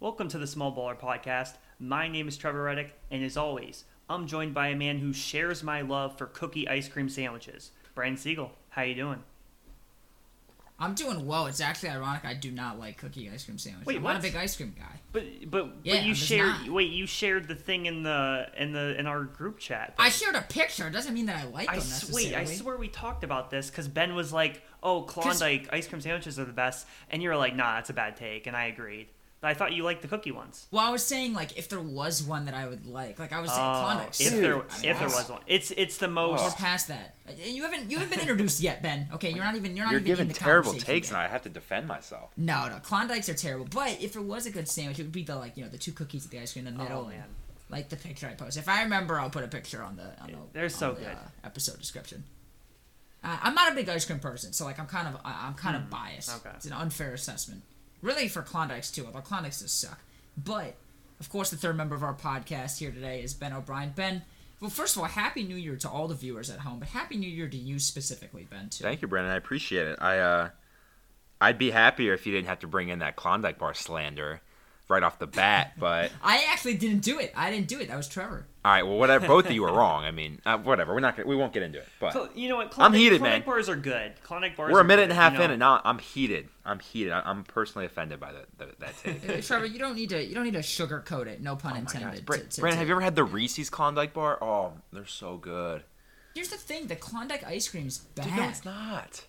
Welcome to the Small Baller Podcast. My name is Trevor Reddick, and as always, I'm joined by a man who shares my love for cookie ice cream sandwiches. Brian Siegel, how you doing? I'm doing well. It's actually ironic. I do not like cookie ice cream sandwiches. Wait, I'm not a big ice cream guy. But but Yeah, but you shared wait you shared the thing in the in the in our group chat. I shared a picture. It doesn't mean that I like I them necessarily. wait, I swear we talked about this because Ben was like, "Oh, Klondike ice cream sandwiches are the best," and you were like, "Nah, that's a bad take," and I agreed. But I thought you liked the cookie ones. Well, I was saying like if there was one that I would like, like I was saying, Oh, Klondike. if there I if there was one, it's it's the most. We're past that. Uh, You haven't you haven't been introduced yet, Ben. Okay, you're not even you're not You're even giving in the terrible takes, yet. and I have to defend myself. No, no, Klondikes are terrible. But if there was a good sandwich, it would be the like you know the two cookies with the ice cream in the middle. Oh man, Like the picture I post. If I remember, I'll put a picture on the on the, They're so the, good. uh, episode description. Uh, I'm not a big ice cream person, so like I'm kind of I- I'm kind of biased. Hmm, okay. It's an unfair assessment, really for Klondikes too. Although Klondikes just suck. But of course, the third member of our podcast here today is Ben O'Brien. Ben, well, first of all, happy New Year to all the viewers at home, but happy New Year to you specifically, Ben. Too. Thank you, Brandon. I appreciate it. I uh, I'd be happier if you didn't have to bring in that Klondike bar slander right off the bat. But I actually didn't do it. I didn't do it. That was Trevor. all right, well, whatever. Both of you are wrong. I mean, uh, whatever. We're not. Gonna, we won't get into it. But Cl- you know what? I'm Klondike, heated, Klondike man. bars are good. Klondike bars. we're a minute and good, a half you know? in, and now I'm heated. I'm heated. I, I'm personally offended by that that, that take. Uh, Trevor, you don't need to. You don't need to sugarcoat it. No pun Oh intended. Bra- to- to- Brandon, to- have you ever had the Reese's Klondike bar? Oh, they're so good. Here's the thing: the Klondike ice cream's bad. Dude, no, it's not.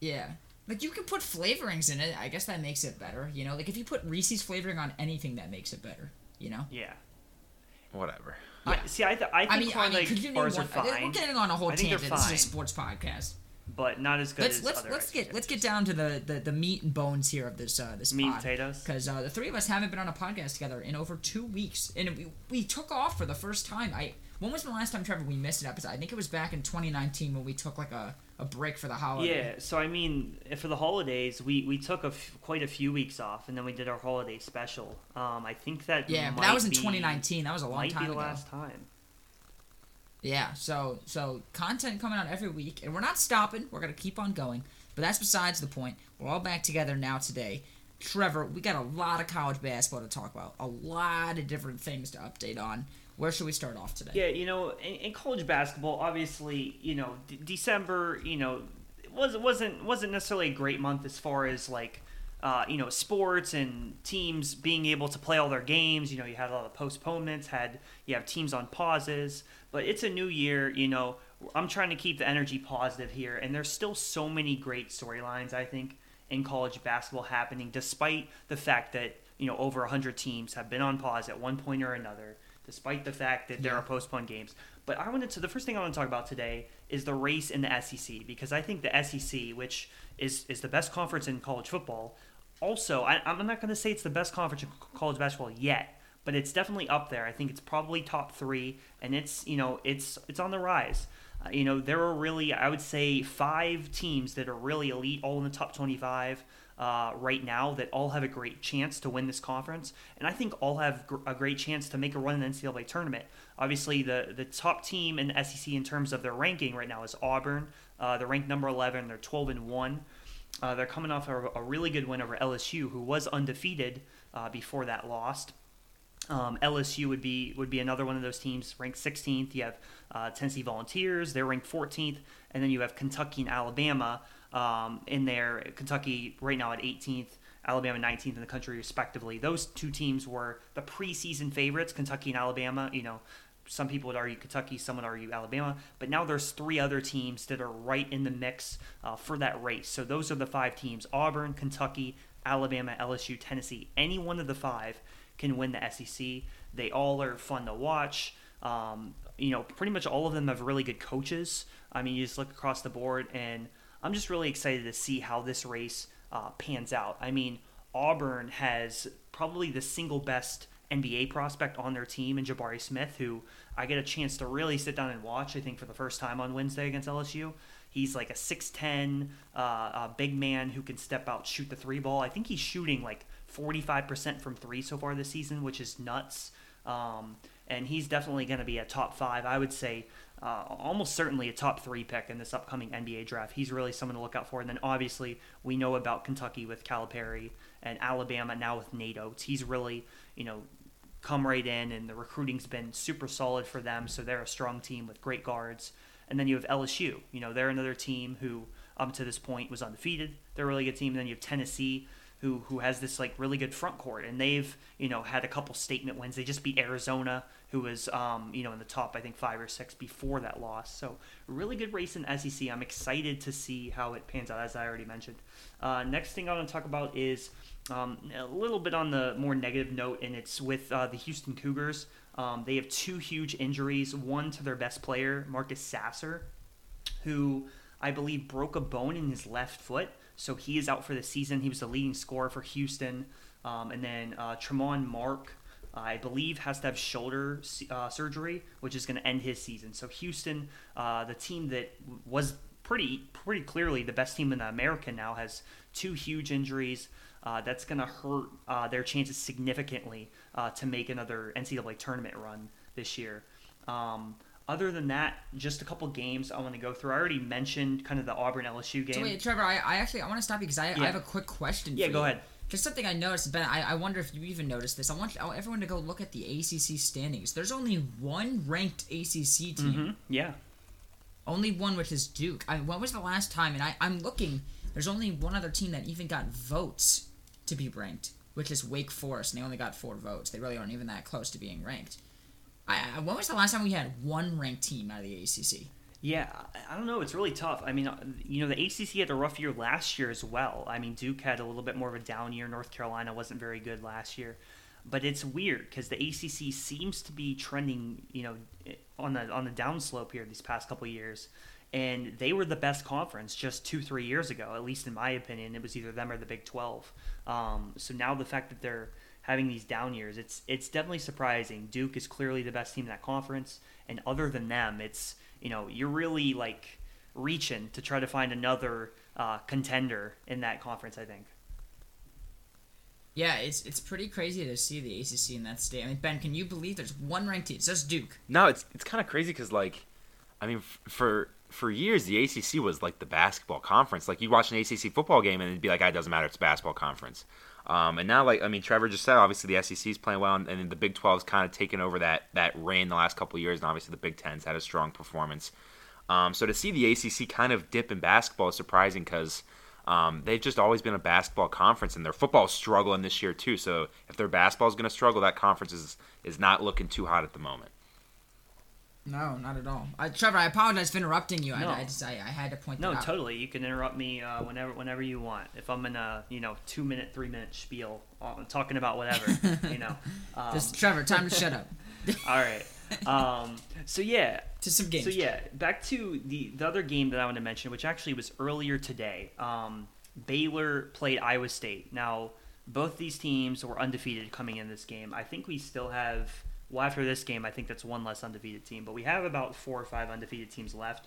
Yeah, like you can put flavorings in it. I guess that makes it better. You know, like if you put Reese's flavoring on anything, that makes it better. You know. Yeah. Whatever. Yeah, see, I, th- I think I mean, I Klondike mean, could you name bars one? are fine, We're getting on a whole I think tangent. This is a sports podcast. but not as good Let's as let's other let's get let's get down to the, the, the meat and bones here of this uh this meat and potatoes. because uh, the three of us haven't been on a podcast together in over two weeks, and we, we took off for the first time. I when was the last time, Trevor, we missed an episode? I think it was back in 2019 when we took like a, a break for the holiday. Yeah, so I mean, for the holidays, we, we took a f- quite a few weeks off, and then we did our holiday special. Um, I think that Yeah, but that was in be- 2019. That was a long Might time be the ago. last time. Yeah, so so content coming out every week, and we're not stopping. We're gonna keep on going. But that's besides the point. We're all back together now today. Trevor, we got a lot of college basketball to talk about. A lot of different things to update on. Where should we start off today? Yeah, you know, in, in college basketball, obviously, you know, D- December, you know, was wasn't wasn't necessarily a great month as far as like, uh, you know, sports and teams being able to play all their games. You know, you had a lot of postponements, had you have teams on pauses, but it's a new year. You know, I'm trying to keep the energy positive here, and there's still so many great storylines. I think in college basketball happening, despite the fact that you know over 100 teams have been on pause at one point or another despite the fact that there Yeah. are postponed games. But I wanted to the first thing I want to talk about today is the race in the SEC because I think the SEC, which is is the best conference in college football, also I, I'm not going to say it's the best conference in college basketball yet, but it's definitely up there. I think it's probably top three, and it's you know it's it's on the rise. Uh, you know there are really I would say five teams that are really elite, all in the top 25 uh, right now that all have a great chance to win this conference, and I think all have gr- a great chance to make a run in the NCAA tournament. Obviously, the the top team in the SEC in terms of their ranking right now is Auburn. Uh, they're ranked number 11. They're 12 and one. Uh, they're coming off a, a really good win over LSU, who was undefeated uh, before that loss. Um, LSU would be would be another one of those teams ranked 16th. You have uh, Tennessee Volunteers, they're ranked 14th, and then you have Kentucky and Alabama um, in there. Kentucky right now at 18th, Alabama 19th in the country respectively. Those two teams were the preseason favorites, Kentucky and Alabama. You know, some people would argue Kentucky, some would argue Alabama, but now there's three other teams that are right in the mix uh, for that race. So those are the five teams: Auburn, Kentucky, Alabama, LSU, Tennessee. Any one of the five can win the SEC. They all are fun to watch. Um, you know, pretty much all of them have really good coaches. I mean, you just look across the board, and I'm just really excited to see how this race uh, pans out. I mean, Auburn has probably the single best NBA prospect on their team in Jabari Smith, who I get a chance to really sit down and watch, I think, for the first time on Wednesday against LSU. He's like a 6'10 uh, uh, big man who can step out, shoot the three ball. I think he's shooting like 45% from three so far this season, which is nuts. Um, and he's definitely going to be a top five. I would say uh, almost certainly a top three pick in this upcoming NBA draft. He's really someone to look out for. And then obviously we know about Kentucky with Calipari and Alabama now with Nate Oats. He's really, you know, come right in, and the recruiting's been super solid for them. So they're a strong team with great guards. And then you have LSU. You know, they're another team who, up to this point, was undefeated. They're a really good team. And then you have Tennessee, who who has this like really good front court, and they've you know had a couple statement wins. They just beat Arizona, who was um, you know in the top I think five or six before that loss. So really good race in SEC. I'm excited to see how it pans out, as I already mentioned. Uh, next thing I want to talk about is um, a little bit on the more negative note, and it's with uh, the Houston Cougars. Um, they have two huge injuries. One to their best player, Marcus Sasser, who I believe broke a bone in his left foot. So he is out for the season. He was the leading scorer for Houston. Um, and then uh, Tramon Mark, I believe, has to have shoulder uh, surgery, which is going to end his season. So Houston, uh, the team that was pretty pretty clearly the best team in the American now, has two huge injuries. Uh, that's going to hurt uh, their chances significantly uh, to make another NCAA tournament run this year. Um, other than that, just a couple games I want to go through. I already mentioned kind of the Auburn LSU game. So wait, Trevor, I, I actually I want to stop you because I, Yeah. I have a quick question. yeah, go you. ahead. Just something I noticed, Ben. I, I wonder if you even noticed this. I want, everyone to go look at the ACC standings. There's only one ranked ACC team. hmm Yeah. Only one, which is Duke. I, when was the last time? And I, I'm looking. There's only one other team that even got votes to be ranked, which is Wake Forest, and they only got four votes. They really aren't even that close to being ranked. I, I, when was the last time we had one ranked team out of the ACC? Yeah, I- don't know. It's really tough. I mean, uh, you know, the ACC had a rough year last year as well. I mean, Duke had a little bit more of a down year. North Carolina wasn't very good last year. But it's weird because the ACC seems to be trending, you know, on the on the downslope here these past couple years. And they were the best conference just two, three years ago, at least in my opinion. It was either them or the Big 12. Um, so now the fact that they're having these down years, it's it's definitely surprising. Duke is clearly the best team in that conference, and other than them, it's you know you're really like reaching to try to find another uh, contender in that conference. I think. Yeah, it's it's pretty crazy to see the ACC in that state. I mean, Ben, can you believe there's one ranked team? It's just Duke. No, it's it's kind of crazy because like, I mean, f- for for years the ACC was like the basketball conference. Like you'd watch an ACC football game and it'd be like, ah, it doesn't matter, it's a basketball conference. Um, and now, like I mean, Trevor just said, obviously the SEC is playing well, and, and the Big Twelve 12's kind of taken over that that reign the last couple years, and obviously the Big 10's had a strong performance. Um, so to see the ACC kind of dip in basketball is surprising because um, they've just always been a basketball conference, and their football's struggling this year too. So if their basketball's going to struggle, that conference is is not looking too hot at the moment. No, not at all. I, Trevor, I apologize for interrupting you. No. I, I just I, I had to point No, that out. totally. You can interrupt me uh, whenever whenever you want. If I'm in a you know two minute, three minute spiel uh, talking about whatever, you know. Um, Just Trevor, time to shut up. all right. Um, so yeah, To some games. So yeah, back to the the other game that I want to mention, which actually was earlier today. Um, Baylor played Iowa State. Now both these teams were undefeated coming in this game. I think we still have. Well, after this game, I think that's one less undefeated team, but we have about four or five undefeated teams left.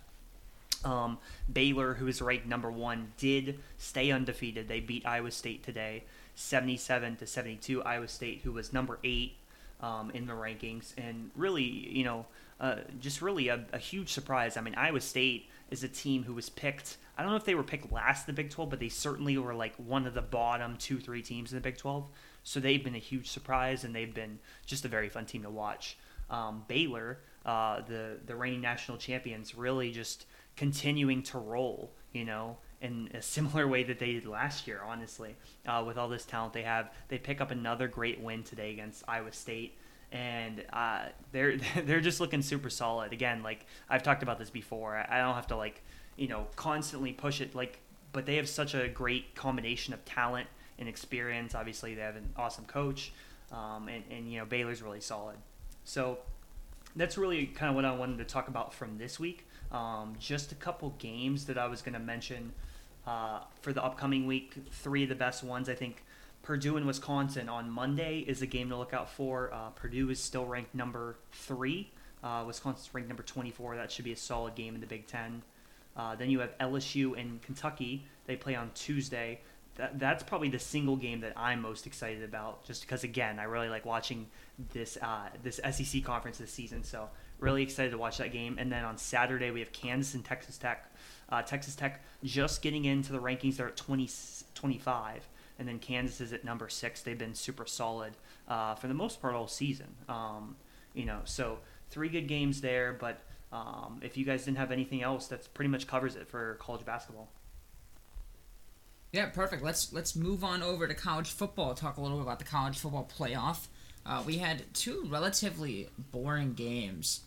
Um, Baylor, who is ranked number one, did stay undefeated. They beat Iowa State today, seventy-seven to seventy-two. Iowa State, who was number eight um, in the rankings, and really, you know, uh, just really a, a huge surprise. I mean, Iowa State is a team who was picked. I don't know if they were picked last in the Big 12, but they certainly were like one of the bottom two, three teams in the Big 12. So they've been a huge surprise, and they've been just a very fun team to watch. Um, Baylor, uh, the the reigning national champions, really just continuing to roll. You know, in a similar way that they did last year. Honestly, uh, with all this talent they have, they pick up another great win today against Iowa State and uh, they're they're just looking super solid. Again, like I've talked about this before, I I don't have to like you know constantly push it. Like, but they have such a great combination of talent and experience. Obviously, they have an awesome coach, um, and and you know Baylor's really solid. So that's really kind of what I wanted to talk about from this week. Um, just a couple games that I was going to mention uh, for the upcoming week. Three of the best ones, I think. Purdue and Wisconsin on Monday is a game to look out for. Uh, Purdue is still ranked number three. Uh, Wisconsin's ranked number 24. That should be a solid game in the Big Ten. Uh, then you have LSU and Kentucky. They play on Tuesday. That, that's probably the single game that I'm most excited about, just because again I really like watching this uh, this SEC conference this season. So really excited to watch that game. And then on Saturday we have Kansas and Texas Tech. Uh, Texas Tech just getting into the rankings. They're at 20, 25. and then Kansas is at number six. They've been super solid uh, for the most part all season. Um, you know, so three good games there. But um, if you guys didn't have anything else, that's pretty much covers it for college basketball. Yeah, perfect. Let's let's move on over to college football. Talk a little bit about the college football playoff. Uh, we had two relatively boring games,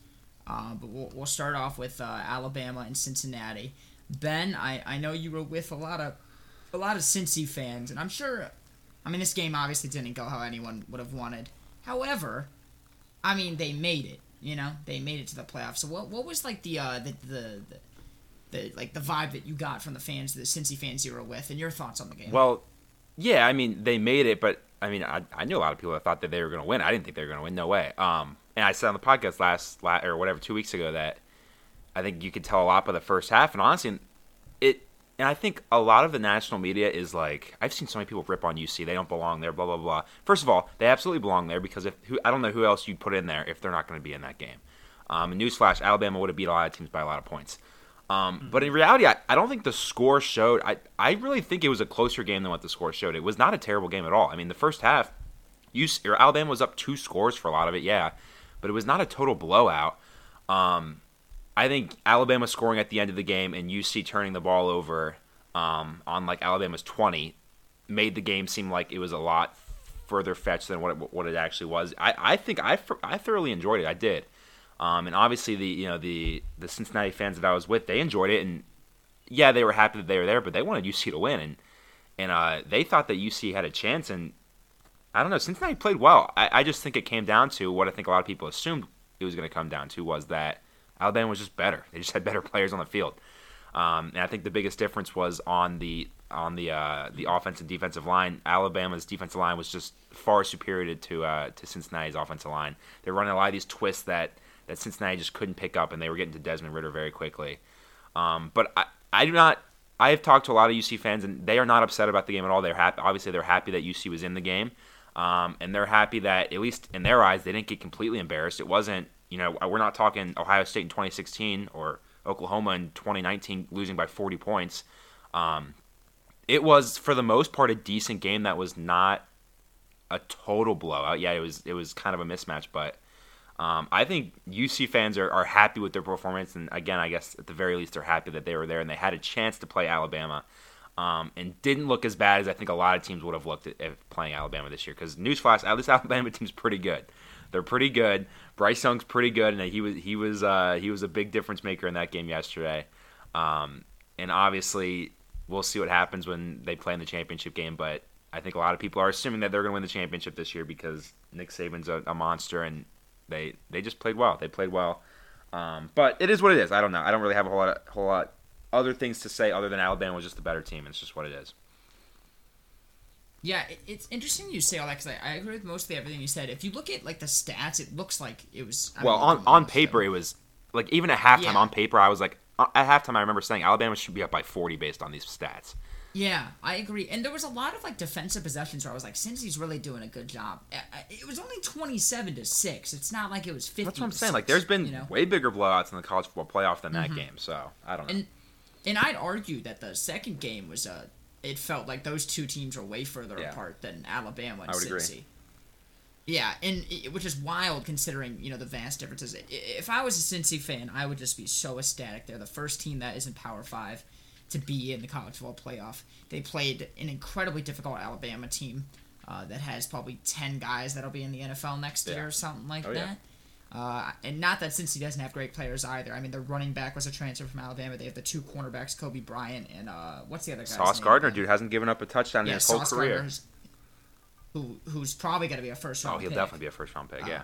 uh, but we'll, we'll start off with uh, Alabama and Cincinnati. Ben, I, I know you were with a lot of a lot of Cincy fans, and I'm sure. I mean, this game obviously didn't go how anyone would have wanted. However, I mean, they made it. You know, they made it to the playoffs. So what what was like the uh, the, the, the the like the vibe that you got from the fans, the Cincy fans you were with, and your thoughts on the game. Well, yeah, I mean they made it, but I mean I, I knew a lot of people that thought that they were going to win. I didn't think they were going to win. No way. Um, and I said on the podcast last, last or whatever two weeks ago that I think you could tell a lot by the first half, and honestly, it. And I think a lot of the national media is like I've seen so many people rip on UC. They don't belong there. Blah blah blah. First of all, they absolutely belong there because if who, I don't know who else you'd put in there if they're not going to be in that game. Um, newsflash: Alabama would have beat a lot of teams by a lot of points. Um, mm-hmm. But in reality, I, I, don't think the score showed. I, I really think it was a closer game than what the score showed. It was not a terrible game at all. I mean, the first half, you, or Alabama was up two scores for a lot of it, yeah, but it was not a total blowout. Um, I think Alabama scoring at the end of the game and UC turning the ball over um, on like Alabama's 20 made the game seem like it was a lot further fetched than what it, what it actually was. I, I think I, I thoroughly enjoyed it. I did. Um, and obviously the you know the the Cincinnati fans that I was with, they enjoyed it, and yeah, they were happy that they were there, but they wanted UC to win, and and uh, they thought that UC had a chance, and I don't know, Cincinnati played well. I, I just think it came down to what I think a lot of people assumed it was going to come down to was that Alabama was just better. They just had better players on the field, um, and I think the biggest difference was on the on the uh, the offensive defensive line. Alabama's defensive line was just far superior to uh, to Cincinnati's offensive line. They're running a lot of these twists that that Cincinnati just couldn't pick up, and they were getting to Desmond Ridder very quickly. Um, but I, I do not. I have talked to a lot of UC fans, and they are not upset about the game at all. They're happy. Obviously, they're happy that UC was in the game, um, and they're happy that at least in their eyes, they didn't get completely embarrassed. It wasn't, you know, we're not talking Ohio State in 2016 or Oklahoma in 2019 losing by 40 points. Um, it was for the most part a decent game that was not a total blowout. Yeah, it was it was kind of a mismatch, but um, I think UC fans are, are happy with their performance, and again, I guess at the very least, they're happy that they were there and they had a chance to play Alabama, um, and didn't look as bad as I think a lot of teams would have looked at, at playing Alabama this year. Because newsflash, at least Alabama team's pretty good. They're pretty good. Bryce Young's pretty good, and he was he was uh, he was a big difference maker in that game yesterday. Um, and obviously, we'll see what happens when they play in the championship game. But I think a lot of people are assuming that they're going to win the championship this year because Nick Saban's a, a monster and they they just played well. They played well. Um, but it is what it is. I don't know. I don't really have a whole lot, of, whole lot other things to say other than Alabama was just the better team. It's just what it is. Yeah, it's interesting you say all that because I, I, agree with mostly everything you said. If you look at like the stats, it looks like it was. I well, on on paper, so. it was like even at halftime yeah. on paper, I was like uh, at halftime, I remember saying Alabama should be up by forty based on these stats. Yeah, I agree. And there was a lot of like defensive possessions where I was like, Cincy's really doing a good job. It was only twenty-seven to six. It's not like it was fifty. That's what I'm saying. Like, there's been you know? way bigger blowouts in the college football playoff than mm-hmm. that game. So I don't know. And and I'd argue that the second game was a. Uh, it felt like those two teams are way further yeah. apart than Alabama and I would Cincy. Agree. Yeah, and which is wild considering you know the vast differences. If I was a Cincy fan, I would just be so ecstatic. They're the first team that is in Power Five to be in the college football playoff. They played an incredibly difficult Alabama team uh, that has probably 10 guys that'll be in the NFL next yeah. year or something like oh, that. Yeah. Uh, and not that Cincy doesn't have great players either. I mean, their running back was a transfer from Alabama. They have the two cornerbacks, Coby Bryant and uh, what's the other guy? Sauce Gardner, dude, hasn't given up a touchdown yeah, in his Sauce whole career. Who, who's probably going to be a first round Oh, he'll pick. definitely be a first round pick, yeah. Uh,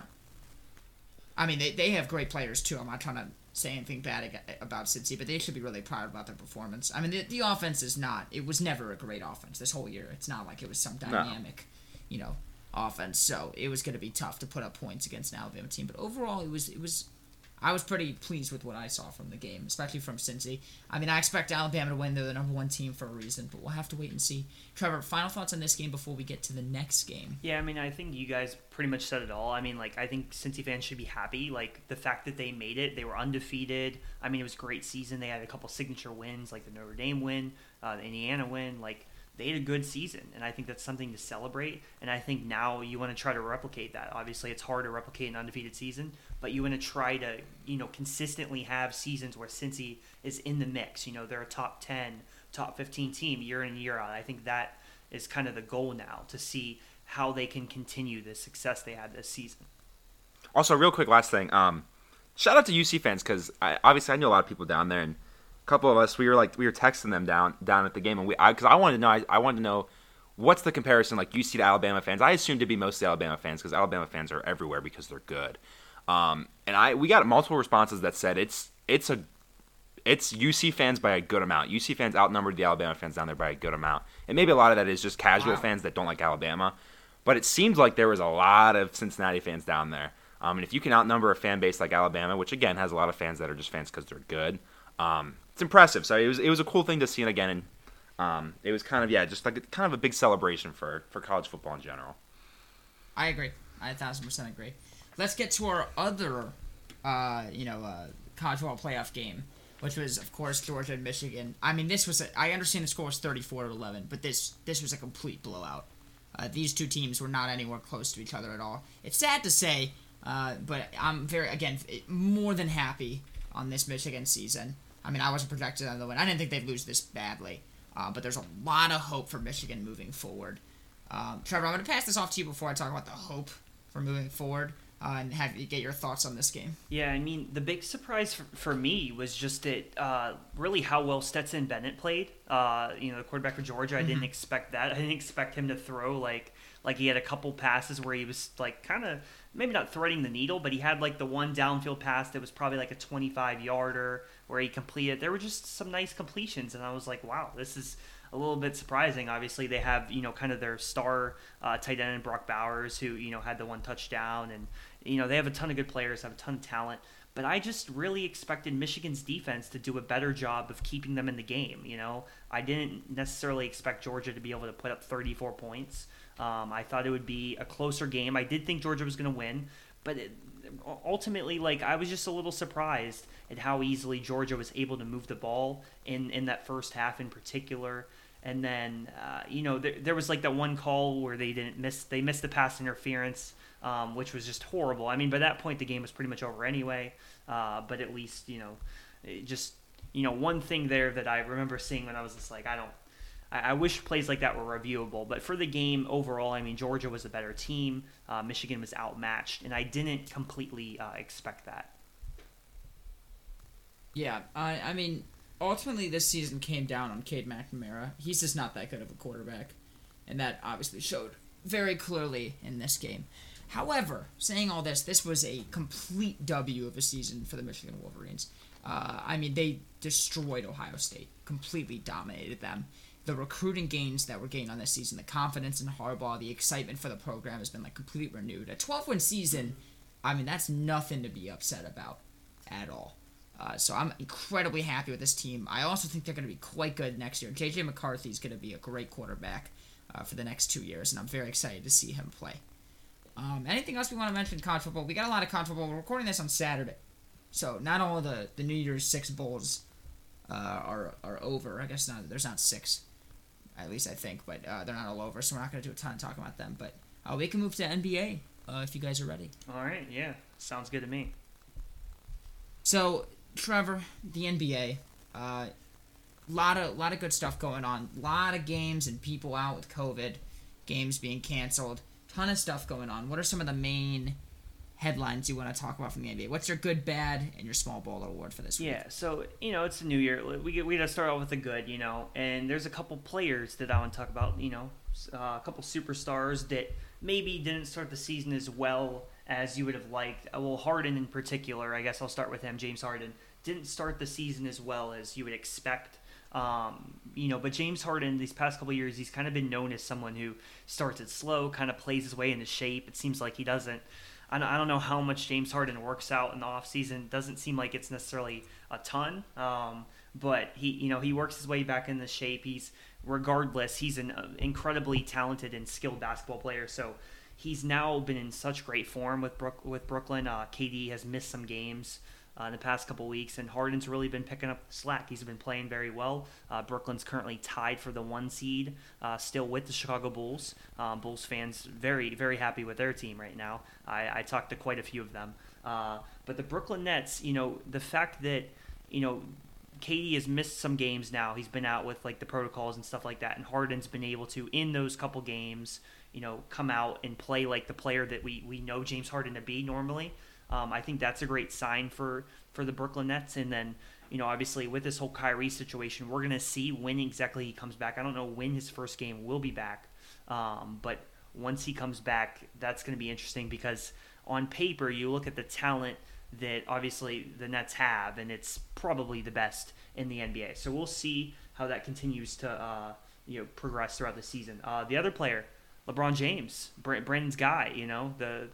I mean, they, they have great players too. I'm not trying to say anything bad about Cincy, but they should be really proud about their performance. I mean, the, the offense is not. It was never a great offense this whole year. It's not like it was some dynamic, no. you know, offense. So it was going to be tough to put up points against an Alabama team. But overall, it was it was I was pretty pleased with what I saw from the game, especially from Cincy. I mean, I expect Alabama to win. They're the number one team for a reason, but we'll have to wait and see. Trevor, final thoughts on this game before we get to the next game? Yeah, I mean, I think you guys pretty much said it all. I mean, like, I think Cincy fans should be happy. Like, the fact that they made it, they were undefeated. I mean, it was a great season. They had a couple signature wins, like the Notre Dame win, uh, the Indiana win. Like, they had a good season, and I think that's something to celebrate. And I think now you want to try to replicate that. Obviously, it's hard to replicate an undefeated season, but you want to try to you know consistently have seasons where Cincy is in the mix. You know, they're a top ten, top fifteen team year in and year out. I think that is kind of the goal now to see how they can continue the success they had this season. Also, real quick, last thing. Um, shout out to UC fans because obviously I know a lot of people down there, and couple of us we were like we were texting them down down at the game, and we because I, I, wanted to know I, I, wanted to know what's the comparison like UC to Alabama fans. I assumed to be mostly Alabama fans because Alabama fans are everywhere because they're good. Um, and I we got multiple responses that said it's it's a it's UC fans by a good amount. UC fans outnumbered the Alabama fans down there by a good amount, and maybe a lot of that is just casual wow. fans that don't like Alabama. But it seems like there was a lot of Cincinnati fans down there. Um, and if you can outnumber a fan base like Alabama, which again has a lot of fans that are just fans because they're good, um, it's impressive. So it was it was a cool thing to see it again, and um, it was kind of yeah, just like a, kind of a big celebration for for college football in general. I agree. I a thousand percent agree. Let's get to our other, uh, you know, uh, college football playoff game, which was of course Georgia and Michigan. I mean, this was a, I understand the score was thirty four to eleven, but this this was a complete blowout. Uh, these two teams were not anywhere close to each other at all. It's sad to say, uh, but I'm very again more than happy on this Michigan season. I mean, I wasn't projected on the win. I didn't think they'd lose this badly, uh, but there's a lot of hope for Michigan moving forward. Um, Trevor, I'm going to pass this off to you before I talk about the hope for moving forward. Uh, and have you get your thoughts on this game. Yeah, I mean, the big surprise for, for me was just that uh, really how well Stetson Bennett played. Uh, you know, the quarterback for Georgia. I mm-hmm. didn't expect that. I didn't expect him to throw like like he had a couple passes where he was like kind of maybe not threading the needle, but he had like the one downfield pass that was probably like a 25 yarder where he completed. There were just some nice completions, and I was like, wow, this is a little bit surprising. Obviously, they have you know kind of their star uh, tight end Brock Bowers, who you know had the one touchdown, and you know they have a ton of good players, have a ton of talent. But I just really expected Michigan's defense to do a better job of keeping them in the game. You know, I didn't necessarily expect Georgia to be able to put up 34 points. Um, I thought it would be a closer game. I did think Georgia was going to win, but it, ultimately, like I was just a little surprised at how easily Georgia was able to move the ball in in that first half in particular. And then, uh, you know, there, there was like that one call where they didn't miss they missed the pass interference, um, which was just horrible. I mean, by that point the game was pretty much over anyway. Uh, but at least you know, just you know, one thing there that I remember seeing when I was just like, I don't I, I, wish plays like that were reviewable. But for the game overall, I mean, Georgia was a better team. Uh, Michigan was outmatched, and I didn't completely uh, expect that. Yeah, I, I mean, ultimately, this season came down on Cade McNamara. He's just not that good of a quarterback, and that obviously showed very clearly in this game. However, saying all this, this was a complete W of a season for the Michigan Wolverines. Uh, I mean, they destroyed Ohio State, completely dominated them the recruiting gains that were gained on this season, the confidence in Harbaugh, the excitement for the program has been like completely renewed. A 12 win season, I mean, that's nothing to be upset about at all. Uh, so I'm incredibly happy with this team. I also think they're going to be quite good next year. JJ McCarthy is going to be a great quarterback uh, for the next two years, and I'm very excited to see him play. Um, anything else we want to mention college football? We got a lot of college football. We're recording this on Saturday, so not all the the New Year's six bowls uh, are are over. I guess not. There's not six at least I think. But uh, they're not all over, so we're not going to do a ton of talking about them. But uh, we can move to NBA uh, if you guys are ready. All right, yeah, sounds good to me. So Trevor, the NBA, uh, lot of lot of good stuff going on. A Lot of games and people out with COVID, games being canceled. Ton of stuff going on. What are some of the main headlines you want to talk about from the NBA. What's your good, bad, and your small ball award for this week? Yeah, so you know it's a new year. We get, we got to start off with the good, you know. And there's a couple players that I want to talk about. You know, uh, a couple superstars that maybe didn't start the season as well as you would have liked. Uh, well, Harden in particular, I guess I'll start with him. James Harden didn't start the season as well as you would expect. Um, you know, but James Harden these past couple years, he's kind of been known as someone who starts it slow, kind of plays his way into shape. It seems like he doesn't I don't know how much James Harden works out in the offseason. Doesn't seem like it's necessarily a ton, um, but he, you know, he works his way back into shape. He's regardless, he's an uh, incredibly talented and skilled basketball player. So he's now been in such great form with Brook, with Brooklyn. Uh, KD has missed some games. Uh, in the past couple weeks, and Harden's really been picking up slack. He's been playing very well. Uh, Brooklyn's currently tied for the one seed, uh, still with the Chicago Bulls. Um, Bulls fans very very happy with their team right now. I, I talked to quite a few of them, uh, but the Brooklyn Nets, you know, the fact that you know KD has missed some games now. He's been out with like the protocols and stuff like that, and Harden's been able to in those couple games, you know, come out and play like the player that we we know James Harden to be normally. Um, I think that's a great sign for for the Brooklyn Nets. And then, you know, obviously with this whole Kyrie situation, we're gonna see when exactly he comes back. I don't know when his first game will be back, um, but once he comes back, that's gonna be interesting because on paper you look at the talent that obviously the Nets have, and it's probably the best in the NBA. So we'll see how that continues to uh, you know progress throughout the season. Uh, the other player, LeBron James, Brandon's guy. You know the,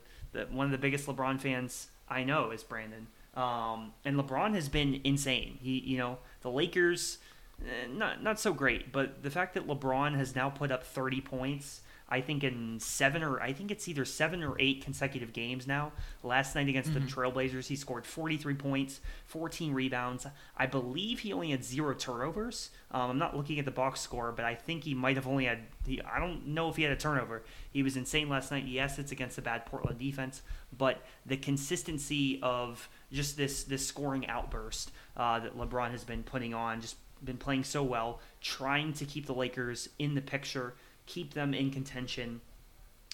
one of the biggest LeBron fans I know is Brandon. Um, and LeBron has been insane. He you know the Lakers. Eh, not not so great, but the fact that LeBron has now put up 30 points I think in seven or I think it's either seven or eight consecutive games now. Last night against mm-hmm. the Trailblazers, he scored 43 points, 14 rebounds. I believe he only had zero turnovers. Um, I'm not looking at the box score, but I think he might have only had. He, I don't know if he had a turnover. He was insane last night. Yes, it's against a bad Portland defense, but the consistency of just this this scoring outburst uh, that LeBron has been putting on, just been playing so well, trying to keep the Lakers in the picture keep them in contention.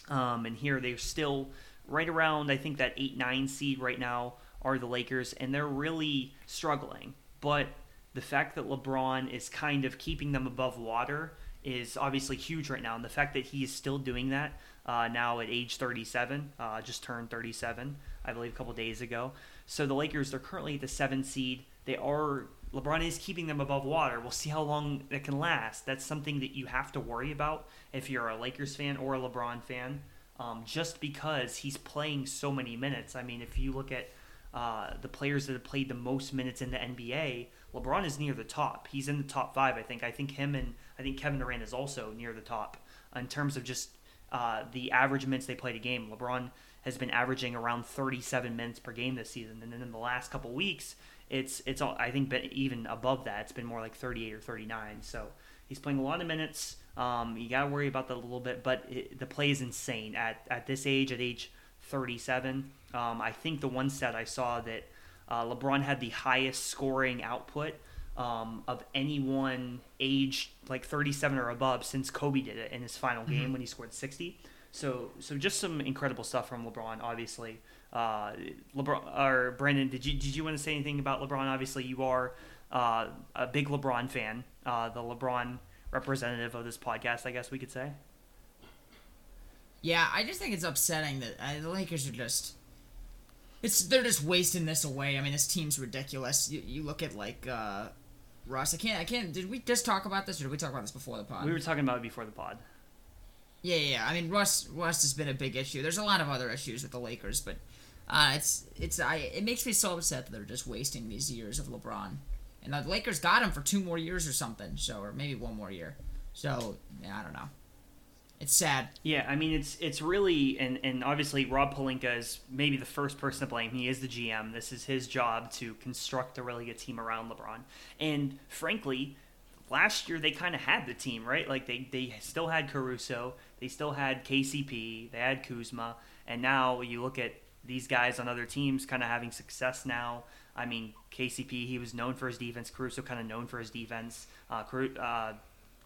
Um, and here they're still right around, I think, that 8 9 seed right now are the Lakers, and they're really struggling. But the fact that LeBron is kind of keeping them above water is obviously huge right now. And the fact that he is still doing that uh, now at age 37, uh, just turned 37, I believe, a couple days ago. So the Lakers, they're currently at the 7 seed. They are LeBron is keeping them above water. We'll see how long it can last. That's something that you have to worry about if you're a Lakers fan or a LeBron fan, um, just because he's playing so many minutes. I mean, if you look at uh, the players that have played the most minutes in the NBA, LeBron is near the top. He's in the top five, I think. I think him and I think Kevin Durant is also near the top in terms of just uh, the average minutes they played a game. LeBron has been averaging around 37 minutes per game this season, and then in the last couple weeks it's it's all, I think been even above that. It's been more like 38 or 39. So he's playing a lot of minutes. Um, you got to worry about that a little bit, but it, the play is insane at at this age, at age 37. Um, I think the one set I saw that uh, LeBron had the highest scoring output um, of anyone aged like 37 or above since Kobe did it in his final game mm-hmm. when he scored 60. So so just some incredible stuff from LeBron, obviously. Uh, LeBron or Brandon, did you did you want to say anything about LeBron? Obviously, you are uh, a big LeBron fan, uh, the LeBron representative of this podcast, I guess we could say. Yeah, I just think it's upsetting that uh, the Lakers are just. It's they're just wasting this away. I mean, this team's ridiculous. You, you look at like uh, Russ. I can't. I can't. Did we just talk about this, or did we talk about this before the pod? We were talking about it before the pod. Yeah, yeah. I mean, Russ. Russ has been a big issue. There's a lot of other issues with the Lakers, but uh, it's it's I it makes me so upset that they're just wasting these years of LeBron, and the Lakers got him for two more years or something. So or maybe one more year. So yeah, I don't know. It's sad. Yeah, I mean it's it's really and and obviously Rob Pelinka is maybe the first person to blame. He is the GM. This is his job to construct a really good team around LeBron. And frankly, last year they kind of had the team right. Like they they still had Caruso, they still had KCP, they had Kuzma, and now you look at these guys on other teams kind of having success now. I mean, KCP, he was known for his defense. Caruso kind of known for his defense. Uh, uh,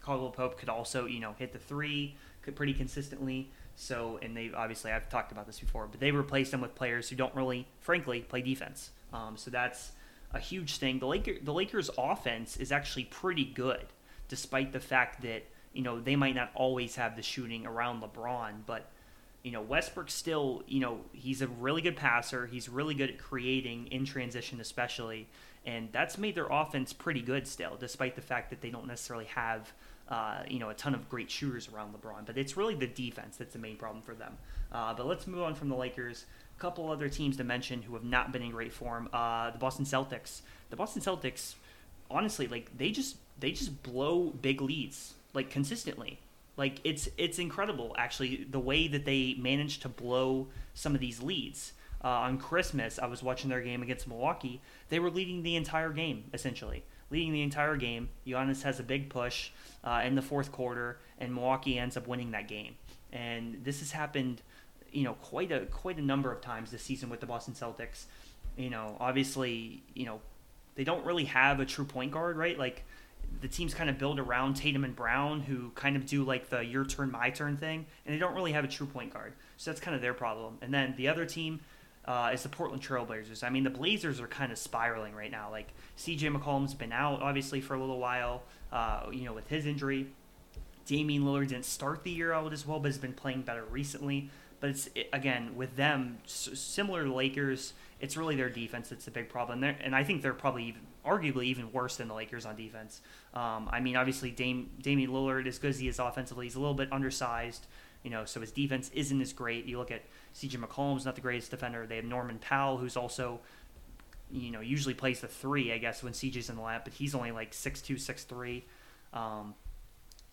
Caldwell Pope could also, you know, hit the three pretty consistently. So, and they obviously, I've talked about this before, but they replaced them with players who don't really, frankly, play defense. Um, so that's a huge thing. The Lakers, the Lakers' offense is actually pretty good, despite the fact that you know they might not always have the shooting around LeBron, but you know, Westbrook still, you know, he's a really good passer. He's really good at creating in transition, especially. And that's made their offense pretty good still, despite the fact that they don't necessarily have, uh, you know, a ton of great shooters around LeBron. But it's really the defense that's the main problem for them. Uh, but let's move on from the Lakers. A couple other teams to mention who have not been in great form. Uh, the Boston Celtics. The Boston Celtics, honestly, like they just they just blow big leads like consistently. Like it's it's incredible actually the way that they managed to blow some of these leads. uh, on Christmas, I was watching their game against Milwaukee. They were leading the entire game, essentially. Leading the entire game. Giannis has a big push uh, in the fourth quarter, and Milwaukee ends up winning that game. And this has happened, you know, quite a quite a number of times this season with the Boston Celtics. You know, obviously, you know, they don't really have a true point guard, right? Like the teams kind of build around Tatum and Brown, who kind of do like the your turn, my turn thing, and they don't really have a true point guard. So that's kind of their problem. And then the other team uh, is the Portland Trailblazers. I mean, the Blazers are kind of spiraling right now. Like C.J. McCollum's been out obviously for a little while, uh, you know, with his injury. Damian Lillard didn't start the year out as well, but has been playing better recently. But it's again with them similar to Lakers. It's really their defense that's the big problem, they're, and I think they're probably even, arguably even worse than the Lakers on defense. Um, I mean, obviously Dame, Damian Lillard, as good as he is offensively, he's a little bit undersized. You know, so his defense isn't as great. You look at C.J. McCollum's not the greatest defender. They have Norman Powell, who's also, you know, usually plays the three, I guess, when CJ's in the lap, but he's only like six two, six three. Um,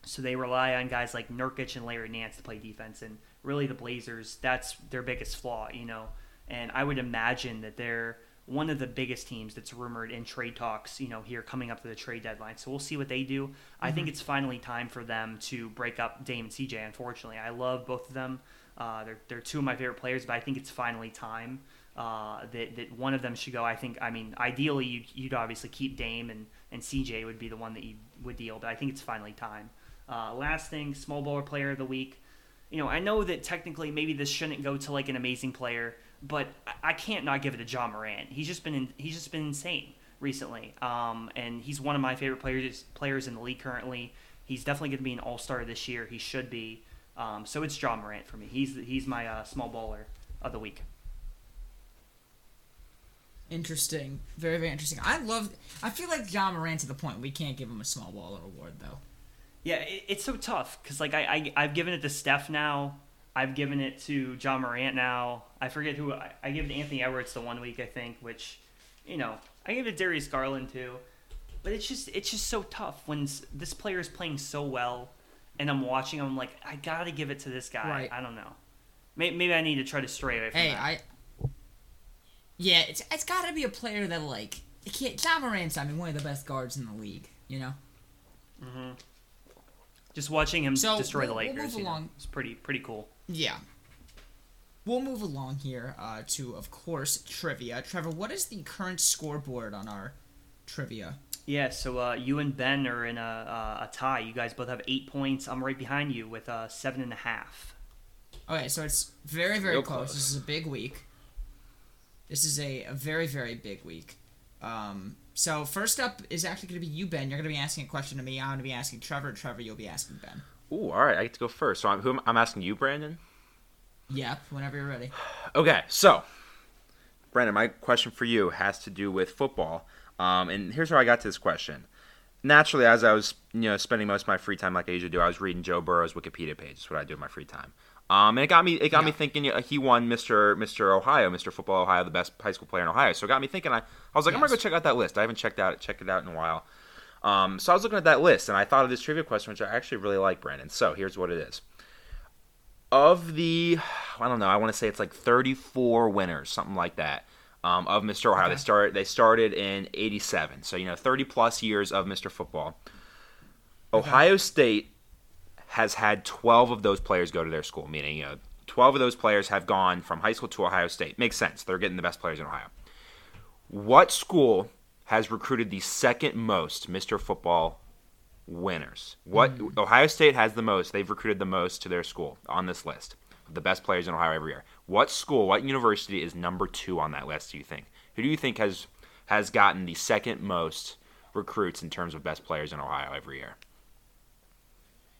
so they rely on guys like Nurkic and Larry Nance to play defense, and really the Blazers, that's their biggest flaw, you know. And I would imagine that they're one of the biggest teams that's rumored in trade talks, you know, here coming up to the trade deadline. So we'll see what they do. Mm-hmm. I think mm-hmm. it's finally time for them to break up Dame and CJ, unfortunately. I love both of them. Uh, they're, they're two of my favorite players, but I think it's finally time uh, that, that one of them should go. I think, I mean, ideally, you'd, you'd obviously keep Dame and, and CJ would be the one that you would deal, but I think it's finally time. Uh, last thing, small baller player of the week. You know, I know that technically maybe this shouldn't go to like an amazing player, but I can't not give it to Ja Morant. He's just been in, he's just been insane recently, um, and he's one of my favorite players players in the league currently. He's definitely going to be an All Star this year. He should be. Um, so it's Ja Morant for me. He's he's my uh, small baller of the week. Interesting, very very interesting. I love. I feel like Ja Morant to the point we can't give him a small baller award though. Yeah, it, it's so tough because like I, I I've given it to Steph now. I've given it to Ja Morant now. I forget who I, I give it to Anthony Edwards the one week I think, which, you know, I gave it to Darius Garland too. But it's just it's just so tough when this player is playing so well, and I'm watching him. I'm like, I gotta give it to this guy. Right. I don't know. Maybe, maybe I need to try to stray away from hey, that. I. Yeah, it's it's got to be a player that like it can't. Ja Morant's I mean one of the best guards in the league. You know. Mm-hmm. Just watching him so destroy we'll, the Lakers, we'll know, it's pretty pretty cool. Yeah. We'll move along here uh, to, of course, trivia. Trevor, what is the current scoreboard on our trivia? Yeah, so uh, you and Ben are in a, uh, a tie. You guys both have eight points. I'm right behind you with uh, seven and a half. Okay, so it's very, very close. close. This is a big week. This is a, a very, very big week. Um, so first up is actually going to be you, Ben. You're going to be asking a question to me. I'm going to be asking Trevor. Trevor, you'll be asking Ben. Ooh, all right. I get to go first. So I'm, who am, I'm asking you, Brandon. Yep. Whenever you're ready. Okay. So, Brandon, my question for you has to do with football. Um, and here's how I got to this question. Naturally, as I was, you know, spending most of my free time like I usually do, I was reading Joe Burrow's Wikipedia page. That's what I do in my free time. Um, and it got me, it got yeah. me thinking. You know, he won Mr. Mr. Ohio, Mr. Football Ohio, the best high school player in Ohio. So it got me thinking. I, I was like, yes. I'm gonna go check out that list. I haven't checked out checked it out in a while. Um, so I was looking at that list and I thought of this trivia question, which I actually really like, Brandon. So here's what it is. Of the, I don't know, I want to say it's like 34 winners, something like that, um, of Mr. Ohio. Okay. They started. They started in '87, so you know, 30 plus years of Mr. Football. Okay. Ohio State has had 12 of those players go to their school, meaning you know, 12 of those players have gone from high school to Ohio State. Makes sense. They're getting the best players in Ohio. What school has recruited the second most Mr. Football winners. What mm. Ohio State has the most, they've recruited the most to their school on this list. The best players in Ohio every year. What school, what university is number 2 on that list do you think? Who do you think has has gotten the second most recruits in terms of best players in Ohio every year?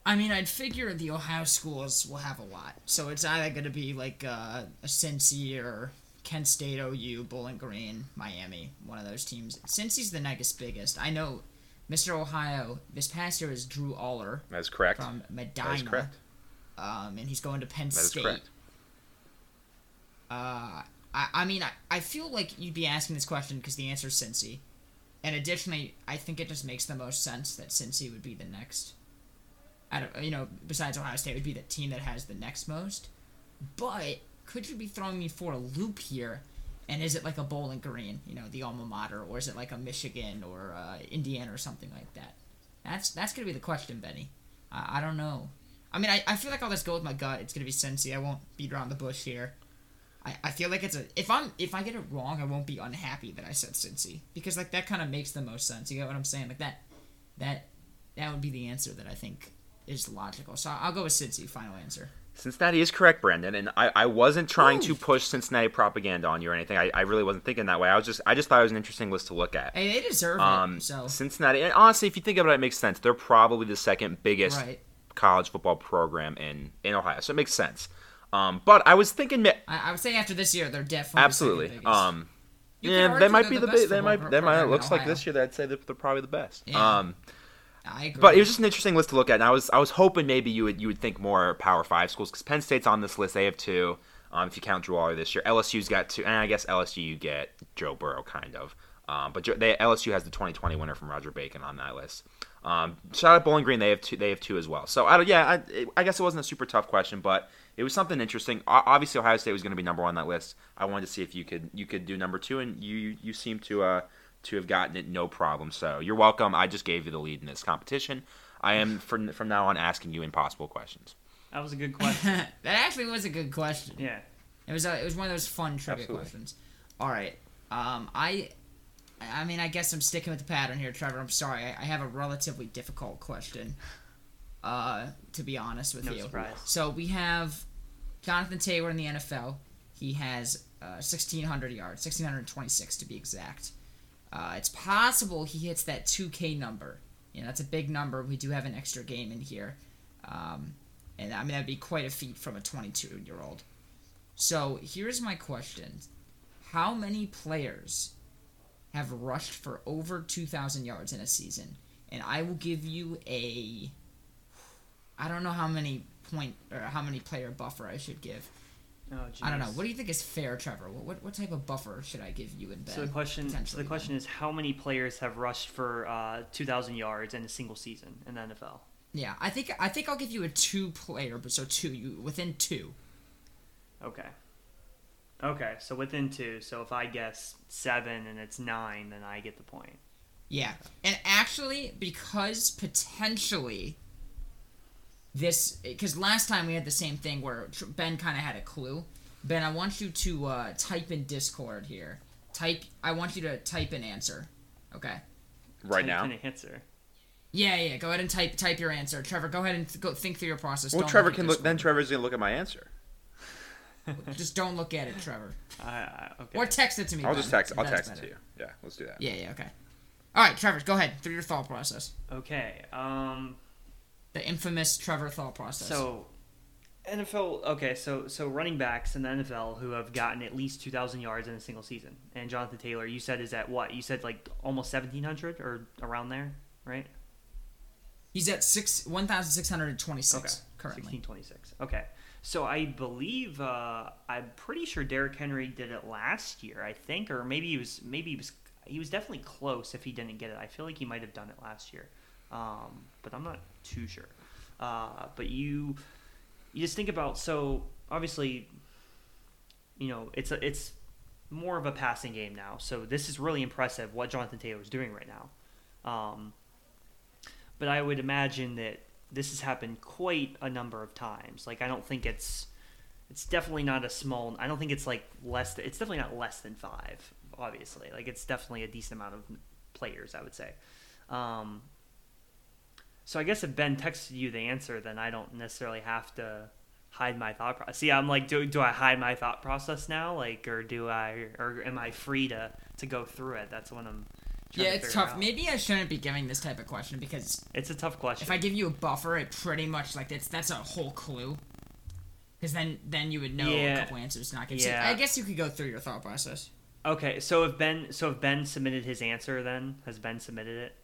I mean, I'd figure the Ohio schools will have a lot. So it's either going to be like uh, a Cincy or Kent State, OU, Bowling Green, Miami, one of those teams. Cincy's the next biggest, I know Mr. Ohio this past year is Drew Allar. That's correct. From Medina. That is correct. Um, and he's going to Penn that State. Is correct. Uh, I, I mean, I, I feel like you'd be asking this question because the answer is Cincy. And additionally, I think it just makes the most sense that Cincy would be the next. Out of, you know, besides Ohio State, would be the team that has the next most. But could you be throwing me for a loop here? And is it like a Bowling Green, you know, the alma mater, or is it like a Michigan or uh, Indiana or something like that? That's that's gonna be the question, Benny. I, I don't know. I mean, I, I feel like I'll just go with my gut. It's gonna be Cincy. I won't beat around the bush here. I, I feel like it's a if I'm if I get it wrong, I won't be unhappy that I said Cincy because like that kind of makes the most sense. You get what I'm saying? Like that that that would be the answer that I think is logical. So I'll go with Cincy. Final answer. Cincinnati is correct, Brendan, and I, I wasn't trying to push Cincinnati propaganda on you or anything. I, I really wasn't thinking that way. I was just I just thought it was an interesting list to look at. Hey, they deserve Um, it. So Cincinnati, and honestly, if you think about it, it makes sense. They're probably the second biggest right. college football program in in Ohio, so it makes sense. Um, but I was thinking, I, I would say after this year, they're definitely absolutely. Um, yeah, they might be the the big. They might. They might. It looks like this year I'd say that they're probably the best. Yeah. Um, I agree. But it was just an interesting list to look at, and I was I was hoping maybe you would you would think more Power Five schools because Penn State's on this list. They have two. Um, if you count Drew Allar this year, LSU's got two, and I guess LSU you get Joe Burrow kind of. Um, but they, LSU has the 2020 winner from Roger Bacon on that list. Um, shout out Bowling Green, they have two. They have two as well. So I don't. Yeah, I, I guess it wasn't a super tough question, but it was something interesting. Obviously, Ohio State was going to be number one on that list. I wanted to see if you could you could do number two, and you you seem to uh to have gotten it no problem. So you're welcome. I just gave you the lead in this competition. I am from from now on asking you impossible questions. That was a good question. that actually was a good question. yeah. It was a, it was one of those fun trivia Absolutely. questions. All right. Um, I I mean, I guess I'm sticking with the pattern here, Trevor. I'm sorry. I, I have a relatively difficult question. Uh, to be honest with No you. surprise. So we have Jonathan Taylor in the NFL. He has uh, 1,600 yards, 1,626 to be exact. Uh, it's possible he hits that 2K number. You know, that's a big number. We do have an extra game in here. Um, and I mean, that'd be quite a feat from a 22 year old. So here's my question How many players have rushed for over 2,000 yards in a season? And I will give you a. I don't know how many point or how many player buffer I should give. Oh, I don't know. What do you think is fair, Trevor? What what, what type of buffer should I give you and Ben? So the question, so the question is, how many players have rushed for uh, 2,000 yards in a single season in the NFL? Yeah, I think I think I'll give you a two player, but so two you within two. Okay. Okay, so within two. So if I guess seven and it's nine, then I get the point. Yeah, and actually, because potentially this, because last time we had the same thing where Ben kind of had a clue. Ben, I want you to uh, type in Discord here. Type. I want you to type an answer. Okay. Right Type now. in answer. Yeah, yeah. Go ahead and type type your answer. Trevor, go ahead and th- go think through your process. Well, Don't Trevor at can look. Then Trevor's gonna look at my answer. Just don't look at it, Trevor. I, I, okay. Or text it to me. I'll Ben. just text. I'll That's text it to you. Yeah, let's do that. Yeah, yeah. Okay. All right, Trevor. Go ahead through your thought process. okay. Um. The infamous Trevor thought process. So, NFL. Okay, so so running backs in the NFL who have gotten at least 2,000 yards in a single season, and Jonathan Taylor, you said is at what? You said like almost 1,700 or around there, right? He's at six one thousand six hundred and twenty six Okay. currently. 1626. Okay. So I believe uh, I'm pretty sure Derrick Henry did it last year, I think, or maybe he was maybe he was he was definitely close if he didn't get it. I feel like he might have done it last year, um, but I'm not too sure. Uh, but you you just think about so obviously, you know, it's a, it's more of a passing game now. So this is really impressive what Jonathan Taylor is doing right now. Um, but I would imagine that this has happened quite a number of times. Like I don't think it's it's definitely not a small. I don't think it's like less. It's definitely not less than five. Obviously, like it's definitely a decent amount of players. I would say. Um, so I guess if Ben texted you the answer, then I don't necessarily have to hide my thought process. See, I'm like, do, do I hide my thought process now, like, or do I, or am I free to to go through it? That's what I'm. trying Yeah, to it's tough. out. Maybe I shouldn't be giving this type of question because It's a tough question. if I give you a buffer, it pretty much like that's that's a whole clue. Because then then you would know Yeah. a couple answers. Not. So Yeah. I guess you could go through your thought process. Okay, so if Ben, so if Ben submitted his answer, then has Ben submitted it?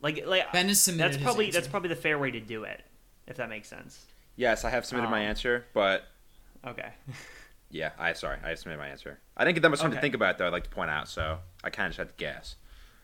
Like, like Ben has submitted. that's probably answer. that's probably the fair way to do it, if that makes sense. Yes, I have submitted my Um, answer, but Okay. yeah, I sorry, I have submitted my answer. I didn't get that much time to think about it though. I'd like to point out, so I kind of just had to guess.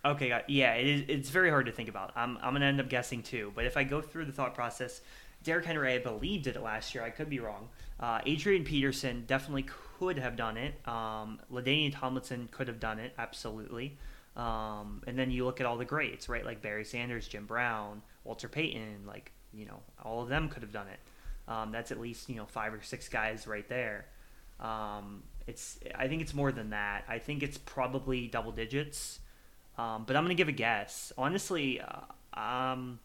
Okay, got yeah, it is, it's very hard to think about. I'm I'm gonna end up guessing too, but if I go through the thought process, Derrick Henry, I believe, did it last year. I could be wrong. Uh, Adrian Peterson definitely could have done it. Um, LaDainian Tomlinson could have done it, absolutely. Um, and then you look at all the greats, right? Like Barry Sanders, Jim Brown, Walter Payton, like, you know, all of them could have done it. Um, that's at least, you know, five or six guys right there. Um, it's, I think it's more than that. I think it's probably double digits. Um, but I'm going to give a guess. Honestly, uh, um,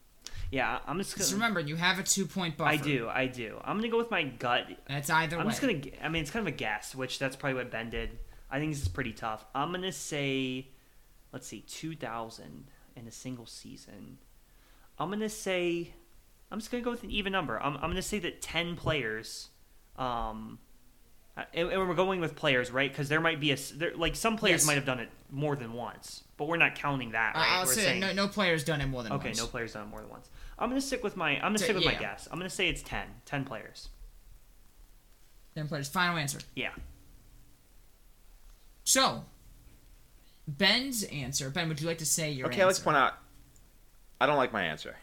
yeah, I'm just Just gonna. remember, you have a two point buffer. I do, I do. I'm gonna go with my gut. That's either I'm way. just gonna. I mean, it's kind of a guess, which that's probably what Ben did. I think this is pretty tough. I'm gonna say, let's see, 2,000 in a single season. I'm gonna say, I'm just gonna go with an even number. I'm, I'm gonna say that 10 players. Um, uh, and, and we're going with players, right? Because there might be a, there, like some players Yes. might have done it more than once, but we're not counting that. Right? I'll we're say saying, no, no player's done it more than Okay, once. no players done it more than once. I'm gonna stick with my. I'm gonna So, stick with my guess. I'm gonna say it's 10. 10 players. Ten players. Final answer. Yeah. So, Ben's answer. Ben, would you like to say your answer? Okay, answer? let's point out. I don't like my answer.